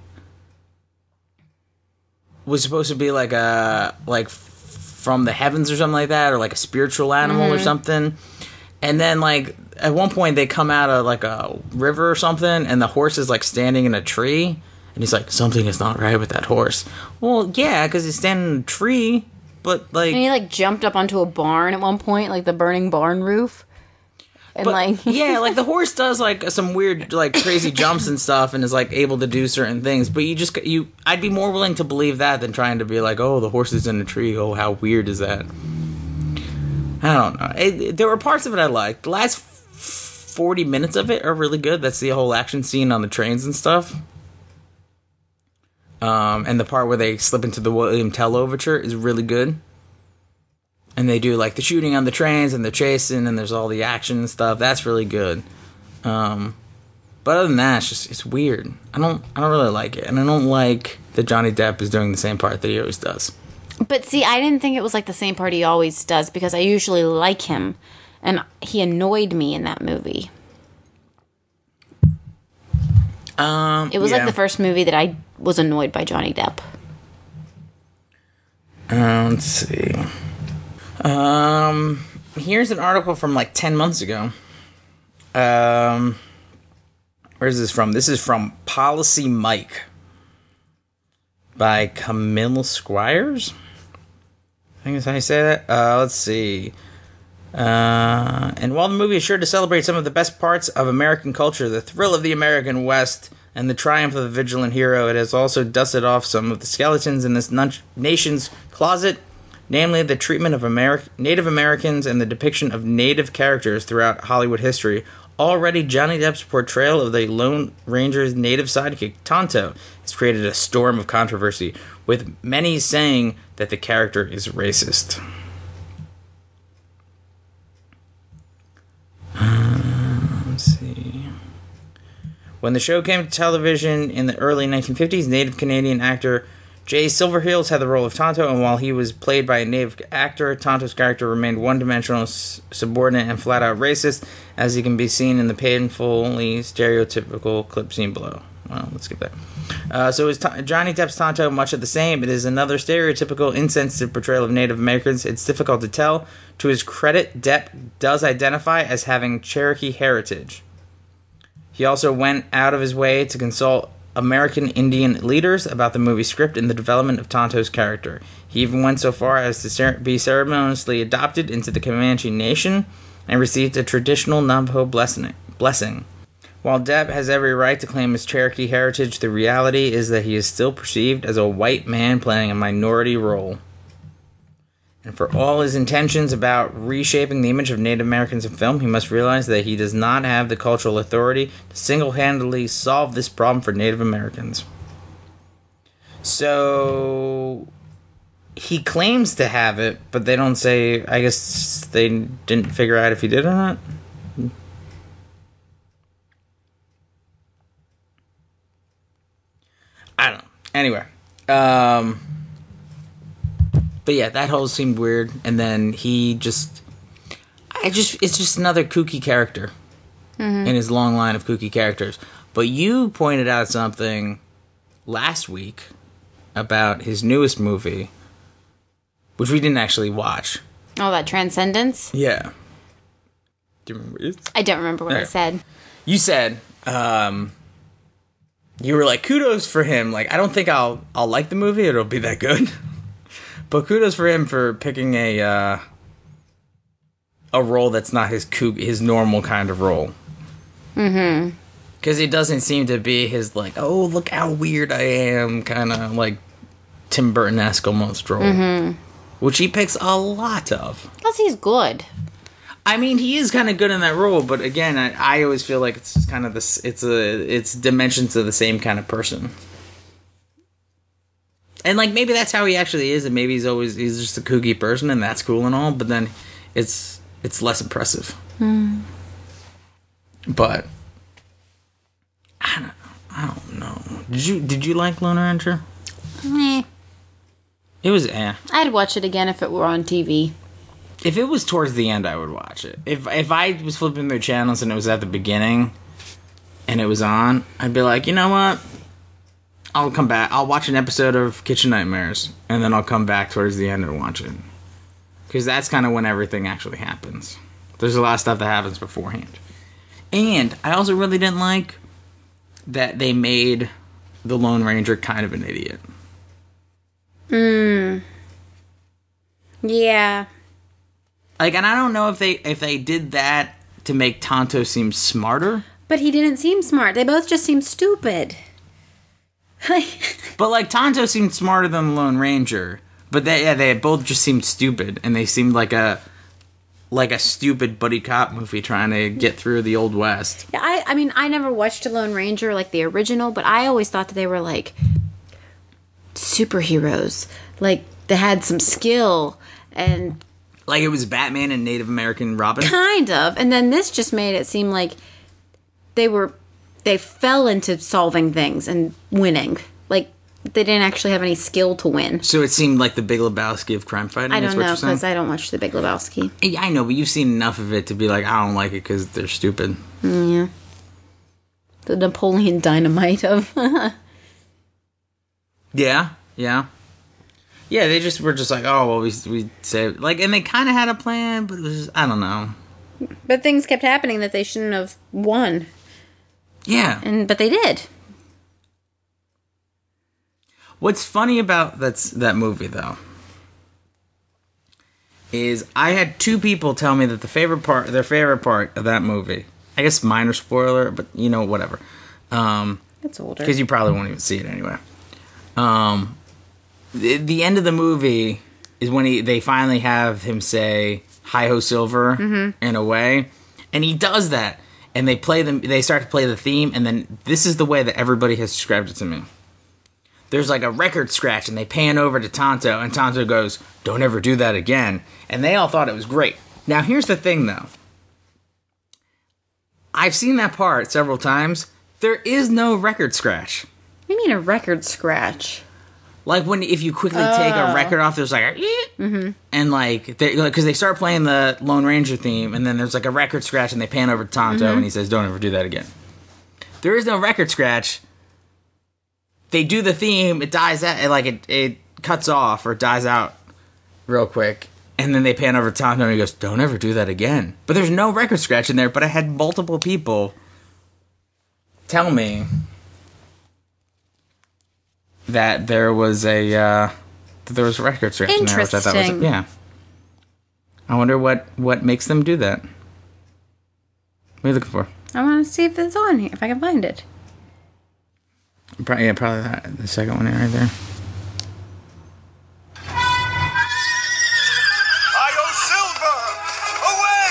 was supposed to be like a like from the heavens or something like that or like a spiritual animal or mm-hmm. something. And then like at one point they come out of like a river or something and the horse is like standing in a tree and he's like something is not right with that horse. Well, yeah, cuz he's standing in a tree, but like
And he like jumped up onto a barn at one point, like the burning barn roof. And
But,
like <laughs>
yeah, like the horse does like some weird, like crazy jumps and stuff, and is like able to do certain things. But you just you, I'd be more willing to believe that than trying to be like, oh, the horse is in a tree. Oh, how weird is that? I don't know. It, it- there were parts of it I liked. The last forty minutes of it are really good. That's the whole action scene on the trains and stuff. Um, and the part where they slip into the William Tell overture is really good. And they do like the shooting on the trains and the chasing and there's all the action and stuff. That's really good. Um but other than that it's just it's weird. I don't i don't really like it. And i don't like that johnny depp is doing the same part that he always does.
But see, I didn't think it was like the same part he always does because I usually like him. And he annoyed me in that movie.
Um
It was
yeah.
like the first movie that I was annoyed by Johnny Depp.
Um, let's see um here's an article from like 10 months ago um Where's this from? This is from PolicyMic by Camille Squires. I think that's how you say that. Uh, let's see. Uh, and while the movie is sure to celebrate some of the best parts of American culture, the thrill of the American West, and the triumph of the vigilant hero, it has also dusted off some of the skeletons in this nun- nation's closet, namely the treatment of Ameri- Native Americans and the depiction of Native characters throughout Hollywood history. Already, Johnny Depp's portrayal of the Lone Ranger's native sidekick, Tonto, has created a storm of controversy, with many saying that the character is racist. Uh, let's see. When the show came to television in the early 1950s, native Canadian actor Jay Silverheels had the role of Tonto, and while he was played by a native actor, Tonto's character remained one dimensional, subordinate, and flat out racist, as he can be seen in the painfully stereotypical clip seen below. Well, let's skip that. Uh, so is Johnny Depp's Tonto much of the same? It is another stereotypical, insensitive portrayal of Native Americans. It's difficult to tell. To his credit, Depp does identify as having Cherokee heritage. He also went out of his way to consult American Indian leaders about the movie script and the development of Tonto's character. He even went so far as to cer- be ceremoniously adopted into the Comanche Nation and received a traditional Navajo blessing. blessing. While Depp has every right to claim his Cherokee heritage, the reality is that he is still perceived as a white man playing a minority role. And for all his intentions about reshaping the image of Native Americans in film, he must realize that he does not have the cultural authority to single handedly solve this problem for Native Americans. So he claims to have it, but they don't say. I guess they didn't figure out if he did or not. I don't know. Anyway, um, but yeah, that whole seemed weird. And then he just, I just, it's just another kooky character in his long line of kooky characters. But you pointed out something last week about his newest movie, which we didn't actually watch.
Oh, that transcendence.
Yeah. Do you remember it?
I don't remember what I said.
You said, um, you were like, kudos for him. Like, I don't think I'll I'll like the movie. It'll be that good. <laughs> but kudos for him for picking a uh, a role that's not his kook, his normal kind of role. Mm-hmm. Because it doesn't seem to be his like, oh look how weird I am, kind of like Tim Burton esque almost role, which he picks a lot of.
Because he's good.
I mean, he is kind of good in that role, but again, I, I always feel like it's just kind of this. It's a it's dimensions of the same kind of person, and like maybe that's how he actually is, and maybe he's always he's just a kooky person, and that's cool and all. But then it's it's less impressive. But I don't I don't know. Did you did you like Lone Ranger?
Eh.
It was eh.
I'd watch it again if it were on TV.
If it was towards the end, I would watch it. If if I was flipping through channels and it was at the beginning, and it was on, I'd be like, you know what? I'll come back. I'll watch an episode of Kitchen Nightmares, and then I'll come back towards the end and watch it. Because that's kind of when everything actually happens. There's a lot of stuff that happens beforehand. And I also really didn't like that they made the Lone Ranger kind of an idiot. Hmm.
Yeah.
Like, and I don't know if they if they did that to make Tonto seem smarter.
But he didn't seem smart. They both just seemed stupid. <laughs>
But like Tonto seemed smarter than the Lone Ranger. But they yeah, they both just seemed stupid and they seemed like a like a stupid buddy cop movie trying to get through the old west.
Yeah, I, I mean, I never watched Lone Ranger like the original, but I always thought that they were like superheroes. Like they had some skill and
Like it was Batman and Native American Robin.
kind of. And then this just made it seem like they were they fell into solving things and winning. Like they didn't actually have any skill to win.
So it seemed like the Big Lebowski of crime fighting.
I don't know because I don't watch The Big Lebowski.
Yeah, I know, but you've seen enough of it to be like, I don't like it because they're stupid.
Yeah. The Napoleon Dynamite of. <laughs>
Yeah, yeah, yeah. They just were just like, oh well, we we saved like, and they kind of had a plan, but it was just, I don't know.
but things kept happening that they shouldn't have won.
Yeah.
and but they did.
What's funny about that's that movie though is I had two people tell me that the favorite part, their favorite part of that movie. I guess minor spoiler, but you know whatever. Um,
It's older.
because you probably won't even see it anyway. Um, the, the end of the movie is when he they finally have him say "Hi ho Silver" mm-hmm. in a way, and he does that, and they play them. They start to play the theme, and then this is the way that everybody has described it to me. There's like a record scratch, and they pan over to Tonto, and Tonto goes, "Don't ever do that again," and they all thought it was great. Now here's the thing, though. I've seen that part several times. There is no record scratch.
What do you mean a record scratch?
Like when if you quickly take a
Oh.
record off, there's like a mm-hmm. and like they because they start playing the Lone Ranger theme, and then there's like a record scratch, and they pan over to Tonto, and mm-hmm. he says, "Don't ever do that again." There is no record scratch. They do the theme, it dies out, it, like it it cuts off or dies out real quick, and then they pan over to Tonto, and he goes, "Don't ever do that again." But there's no record scratch in there. But I had multiple people tell me that there was a uh, that there was a record scratch in there, which I thought was
Interesting.
yeah. I wonder what what makes them do that. What are you looking for?
I want to see if it's on here, if I can find it.
Probably, yeah, probably that the second one right there.
Io Silver! Away!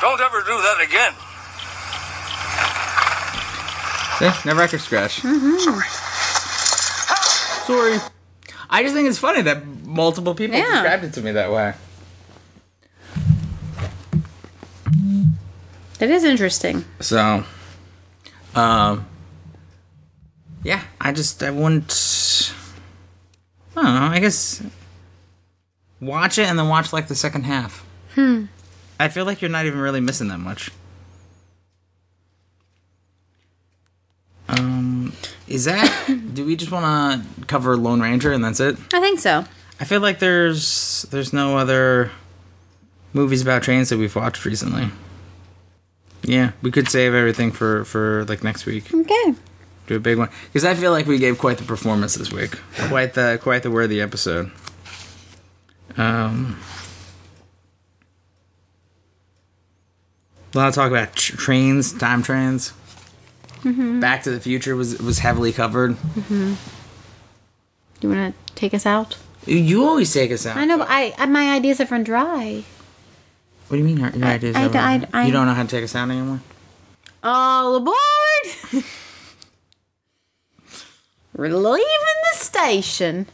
Don't ever do that again.
See, no record scratch.
Mm-hmm.
Sorry. I just think it's funny that multiple people
Yeah.
described it to me that way.
That is interesting.
So, um, yeah, I just I wouldn't. I don't know. I guess watch it and then watch like the second half. Hmm. I feel like you're not even really missing that much. Um, is that? do we just want to cover Lone Ranger and that's it?
I think so.
I feel like there's there's no other movies about trains that we've watched recently. Yeah, we could save everything for for like next week.
Okay.
Do a big one because I feel like we gave quite the performance this week. Quite the quite the worthy episode. Um, a lot of talk about tr- trains, time trains. Mm-hmm. Back to the Future was was heavily covered.
Do you want to take us out?
You always take us out.
I know, but I, I my ideas have run dry.
What do you mean? Your, ideas
I-? I- I-
you don't know how to take us out anymore.
All aboard! <laughs> We're leaving the station.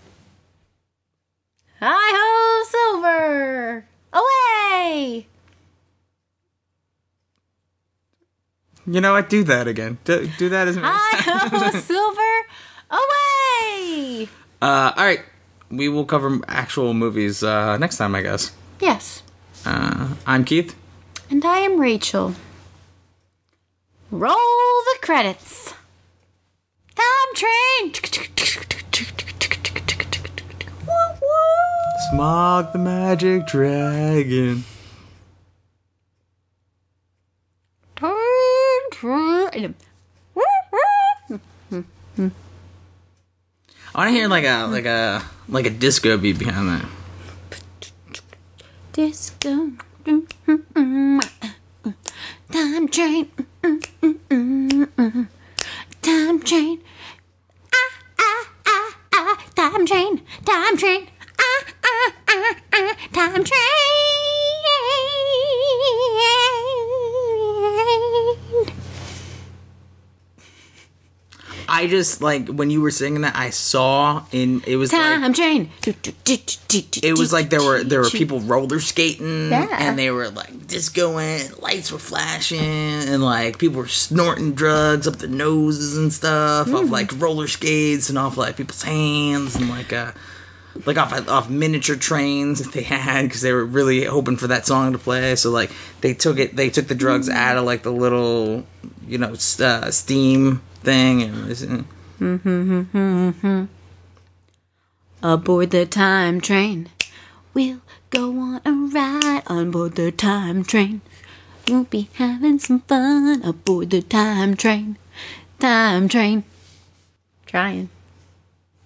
Hi ho, Silver! Away!
You know what? Do that again. Do, do that as many times.
ho, <laughs> Silver! Away!
Uh, all right. We will cover actual movies uh, next time, I guess.
Yes,
Uh, I'm Keith.
and I am Rachel. Roll the credits. Time train!
Smog the Magic Dragon.
Time train. Woo woo!
I want to hear like a like a like a disco beat behind that.
Disco. Time train. Time train. Ah, ah, ah, ah. Time train. Time train. Ah, ah, ah, ah. Time train.
I just like when you were singing that. I saw in it was like
Time train.
it was like there were there were people roller skating
Yeah.
and they were like discoing, lights were flashing, and like people were snorting drugs up their noses and stuff
Hmm.
off like roller skates and off like people's hands and like uh like off off miniature trains that they <laughs> had because they were really hoping for that song to play. So like they took it, they took the drugs
Hmm.
out of like the little you know uh, steam thing and. it was- mm. mm-hmm, mm-hmm, mm-hmm.
Aboard the time train. We'll go on a ride on board the time train. We'll be having some fun aboard the time train. Time train. Trying.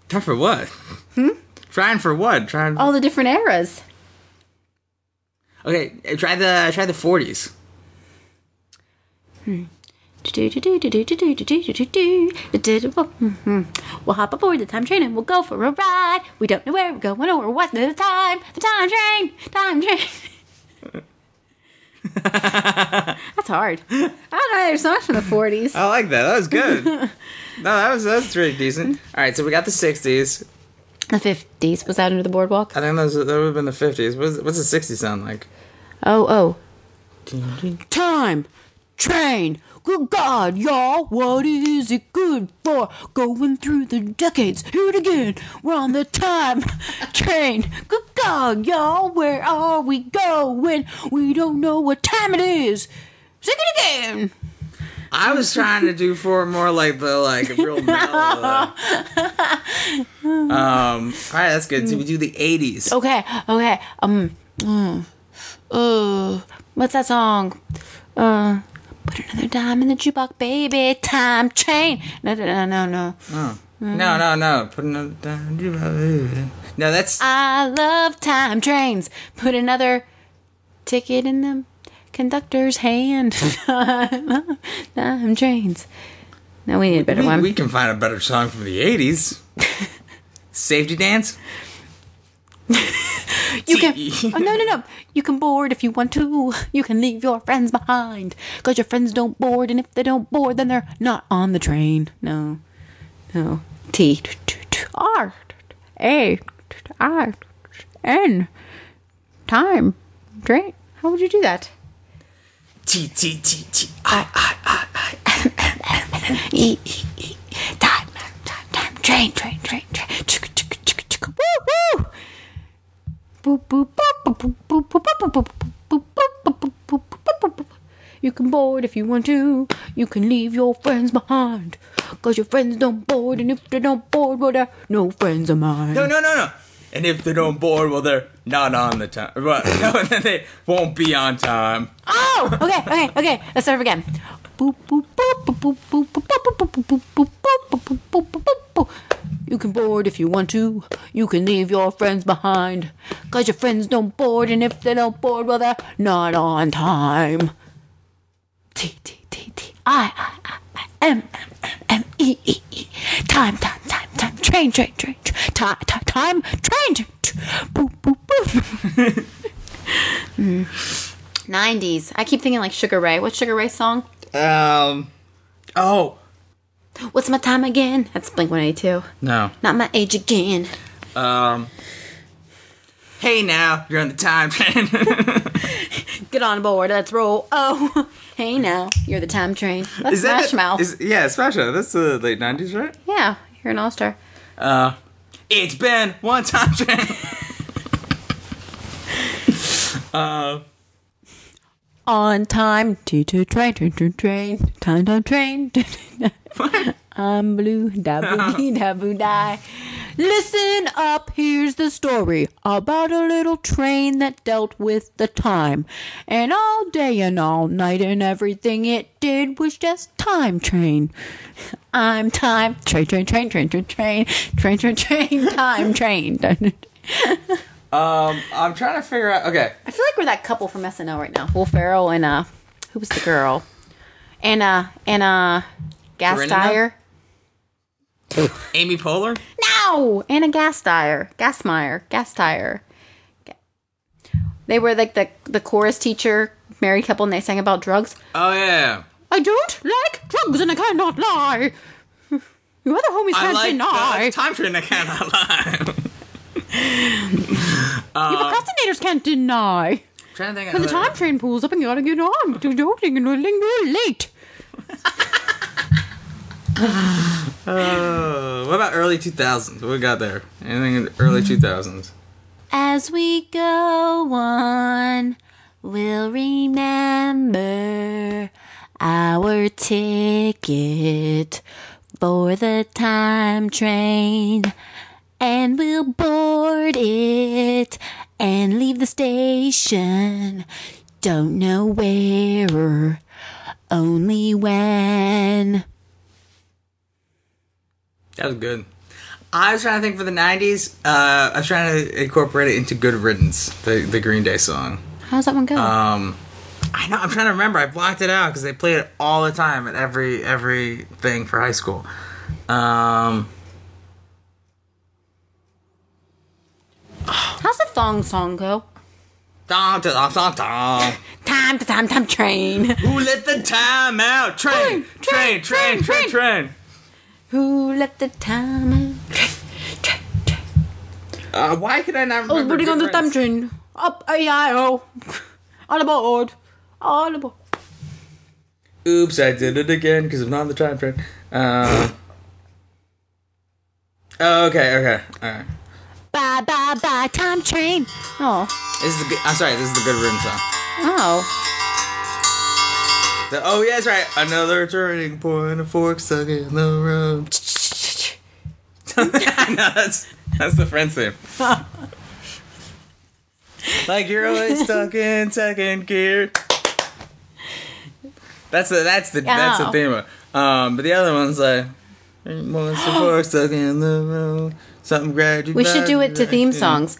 Try for what? Hmm? Trying for what? Trying.
All the different eras.
Okay, try the try the forties. Hmm.
We'll hop aboard the time train and we'll go for a ride. We don't know where we're going or what's the time. The time train, time train. <laughs> That's hard. I don't know. There's so much from the 40s.
I like that. That was good. <laughs> no, that was that was really decent. All right, so we got the sixties.
The 50s. Was that under the boardwalk?
I think those that would have been the fifties. What's what's the sixties sound like?
Oh, oh. Time train. Good God, y'all, what is it good for? Going through the decades, here it again. We're on the time <laughs> train. Good God, y'all, where are we going? We don't know what time it is. Sing it again.
I was trying to do for more like the like real mellow. um, all right, that's good. So we do the eighties.
Okay, okay. Um, uh, uh, what's that song? Uh, put another dime in the jukebox, baby. Time train. No, no, no, no, no. Oh.
No, no, no. Put another down. No, that's
I love time trains. Put another ticket in the conductor's hand. <laughs> time trains. No, we need a better
we,
one.
we can find a better song from the eighties. <laughs> Safety dance. <laughs>
You can. Oh, no, no, no. You can board if you want to. You can leave your friends behind. Because your friends don't board, and if they don't board, then they're not on the train. No. No. T. R. A. I. N. Time. Train. How would you do that?
T T T T I
E. E. E. Time. Time. Time. Train. Train. Train. Train. Woo! Woo! You can board if you want to. You can leave your friends behind. Cause your friends don't board, and if they don't board, well, they're no friends of mine.
No, no, no, no. And if they don't board, well, they're not on the time. But <laughs> no, then they won't be on time.
Oh, okay, okay, okay. Let's start again. Boop, boop, boop, boop, boop, boop, boop, boop, boop, boop, boop, boop, boop, boop, boop, boop, boop, boop. You can board if you want to. You can leave your friends behind. Cause your friends don't board, and if they don't board, well, they're not on time. T, T, T, T, I, I, I, I, M, M, M, M, E, E, E. Time, time, time, time. Train, train, train, train. Time, time, time. Train, train. train. Boop, boop, boop. <laughs> Mm. 90s. I keep thinking like Sugar Ray. What's Sugar Ray's song?
Um. Oh.
What's my time again? That's Blink 182.
No.
Not my age again.
Um. Hey now, you're on the time train. <laughs>
Get on board, let's roll. Oh, <laughs> hey now, you're the time train. That's
Is that
Smash
the-
Mouth.
is- yeah, Smash Mouth. That's the late '90s, right?
yeah, you're an all star.
Uh, it's been one time train. <laughs> uh,
On time, to to train, train, train, train, time, time, train. I'm blue, da boo dee, <laughs> da boo die. Listen up, here's the story about a little train that dealt with the time. And all day and all night, and everything it did was just time train. I'm time train, train, train, train, train, train, train, train, train, time train. <laughs>
um, I'm trying to figure out. Okay,
I feel like we're that couple from SNL right now. Will Ferrell and uh, who was the girl? Anna Anna Gasteyer.
Amy Poehler.
No, Anna Gasteyer, Gasmeyer, Gasteyer. They were like the the chorus teacher, married couple, and they sang about drugs.
Oh yeah.
I don't like drugs, and I cannot lie. <laughs> Your other homies
I
can't
like
deny.
the time train. I cannot lie. <laughs>
you procrastinators can't deny.
trying to think.
When the
of other-
time train pulls up and you gotta get on, but you're joking and you're late.
Uh, what about early 2000s? What we got there? Anything in the early 2000s?
As we go on, we'll remember our ticket for the time train. And we'll board it, and leave the station. Don't know where, only when.
That was good. I was trying to think for the '90s. Uh, I was trying to incorporate it into "Good Riddance," the the Green Day song.
How's that one go?
Um, I know. I'm trying to remember. I blocked it out because they played it all the time at every every thing for high school. Um,
How's the thong song go?
dong, dong, dong, dong.
Time to time, time train.
Who let the time out? Train, train, train, train, train.
Who let the time out? Train, train, train.
Uh, why could I not
I was
remember?
putting on the
Good
time
Riddance?
train. Up, A-I-O. All aboard. All aboard.
Oops, I did it again because I'm not on the time train. Uh, oh, okay, okay, all right.
Bye, bye, bye, time train. Oh.
This is the good, I'm sorry. This is the good room song.
Oh.
The, oh yeah, that's right. Another turning point, a fork stuck in the road. <laughs> I know that's that's the Friends theme. <laughs> like you're always stuck in second gear. That's the that's the that's the theme. Um, but the other one's like a fork stuck in the road. Something you.
We should do it to theme songs.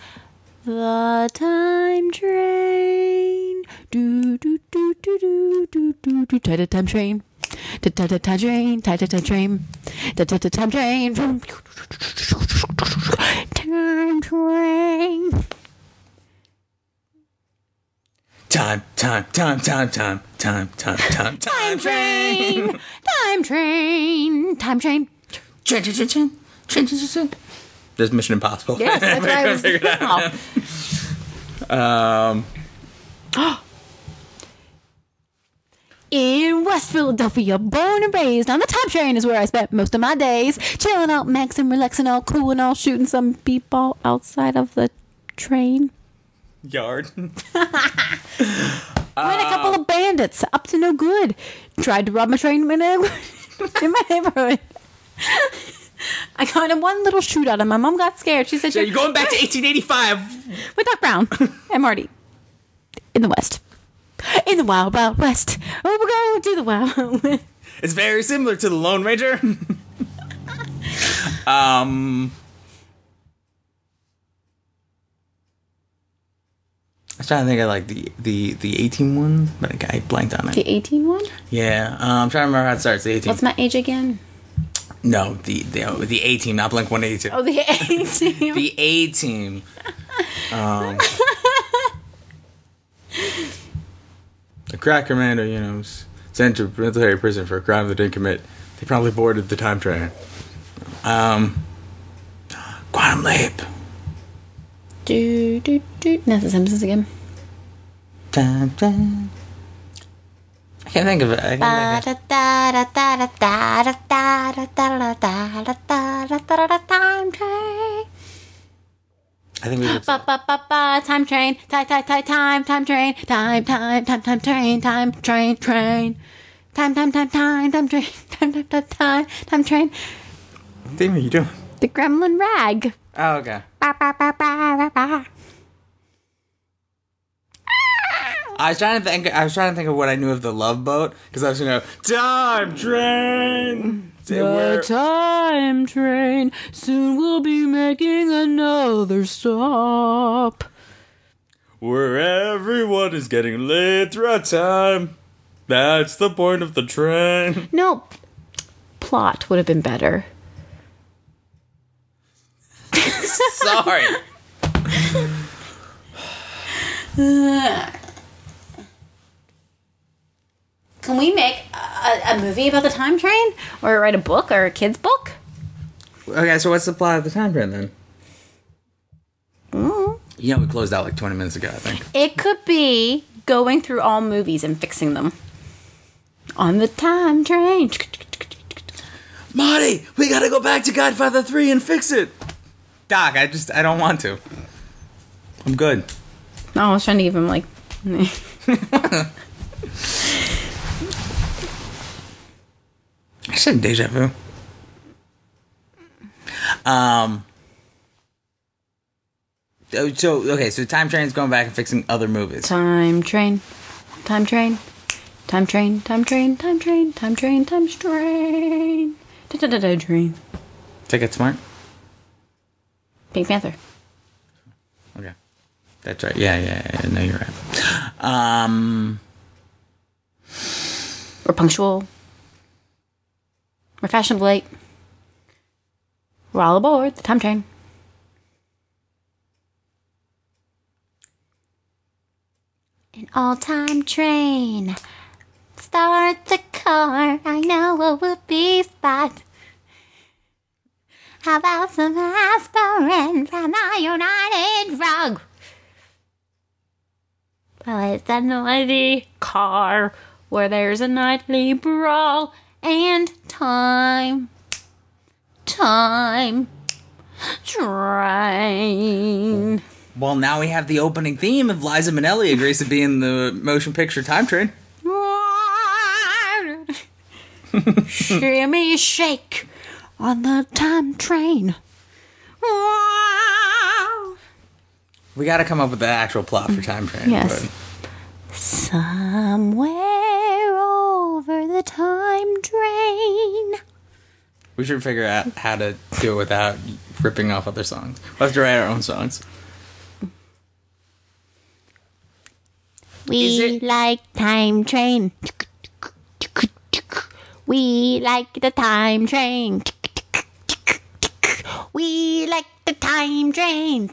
The time train. Do do do do do do do do. Ta time train. Ta ta ta time train. Ta time train. Ta ta ta time train. Time train.
Time, time, time, time, time, time, time, time,
Time train. Time train. Time. Train,
train, train, train, train, train, train. There's Mission Impossible.
Yes, that's what I <laughs> was.
Figured out. Um,
In West Philadelphia, born and raised on the top train is where I spent most of my days. Chilling out, maxing, relaxing, all cool and all shooting some people outside of the train.
yard. <laughs>
When a couple of bandits up to no good tried to rob my train in my neighborhood. <laughs> <laughs> I got in one little shootout and my mom got scared. She said,
So you're going back to 1885.
with Doc Brown and Marty in the West. In the Wild Wild West. Oh, we're going to the Wild West.
It's very similar to the Lone Ranger. <laughs> um, I was trying to think of like the the the 18 one, but I, blanked on it.
The 18 one?
Yeah, um, I'm trying to remember how it starts. The 18.
What's my age again?
No, the the the A team, not Blink 182.
Oh, the 18.
The A team. Um, <laughs> the crack commander, you know, was sent to military prison for a crime they didn't commit. They probably boarded the time train. Um, Quantum Leap.
do, do, do. That's the Simpsons again.
Time, time. I can't think of it. I can't think of
Time train.
I think we just,
Ba ba ba ba. Time train. Time time time time time train. Time time time time train. Time train train. Time time time time time train. Time time time time time train.
are you doing?
The Gremlin rag.
Oh, okay.
Ba ba ba ba ba ba.
I was trying to think. I was trying to think of what I knew of the Love Boat because I was gonna go time train.
The time train soon will be making another stop.
Where everyone is getting laid throughout time. That's the point of the train.
No, plot would have been better. <laughs>
Sorry. <laughs>
Can we make a, a movie about the time train, or write a book or a kid's book?
Okay, so what's the plot of the time train then?
Mm.
You know, we closed out like 20 minutes ago, I think.
It could be going through all movies and fixing them on the time train.
Marty, we gotta go back to Godfather 3 and fix it. Doc, I just, I don't want to. I'm good.
No, I was trying to give him like. <laughs> <laughs>
I said deja vu. Um, oh, so okay, so time train's going back and fixing other movies.
Time train. Time train. Time train. Time train. Time train. Time train. Time train. Da da da da train.
Ticket smart.
Pink Panther.
Okay, that's right. Yeah, yeah, yeah. No, you're right. Um,
We're punctual. We're fashionably late. We're all aboard the time train. An all time train. Start the car. I know a whoopee spot. How about some aspirin from the United Drug? Well, it's a noisy car where there's a nightly brawl and time, time, train.
well, now we have the opening theme of Liza Minnelli agrees to be in the motion picture Time Train.
Shimmy shake on the time train.
We got to come up with the actual plot for Time Train.
Yes.
but-
Somewhere over the time train.
We should figure out how to do it without ripping off other songs. We'll have to write our own songs.
We
it-
like time train. We like the time train. We like the time train.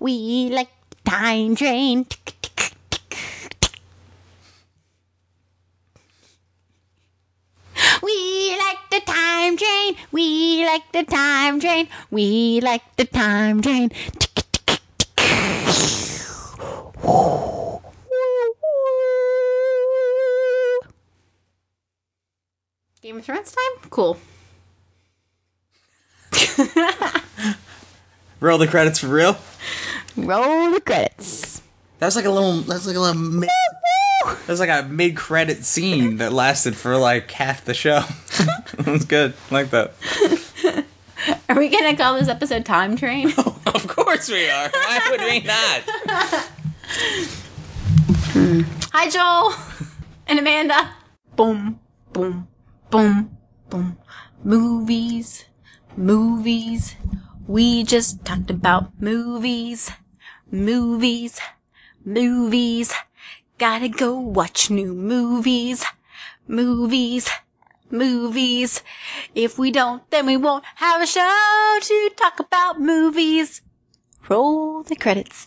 We like the time train. We like the time train. We like the time train. We like the time train. Game of Thrones time? Cool.
Roll the credits for real.
Roll the credits.
That was like a little. That was like a little. Mid, that was like a mid-credit scene that lasted for like half the show. <laughs> that was good. I like that. <laughs>
Are we gonna call this episode Time Train? <laughs>
Of course we are. Why would we not? Hmm.
Hi, Joel and Amanda. Boom, boom, boom, boom. Movies, movies. We just talked about movies, movies, movies. Gotta go watch new movies, movies, movies. If we don't, then we won't have a show to talk about movies. Roll the credits.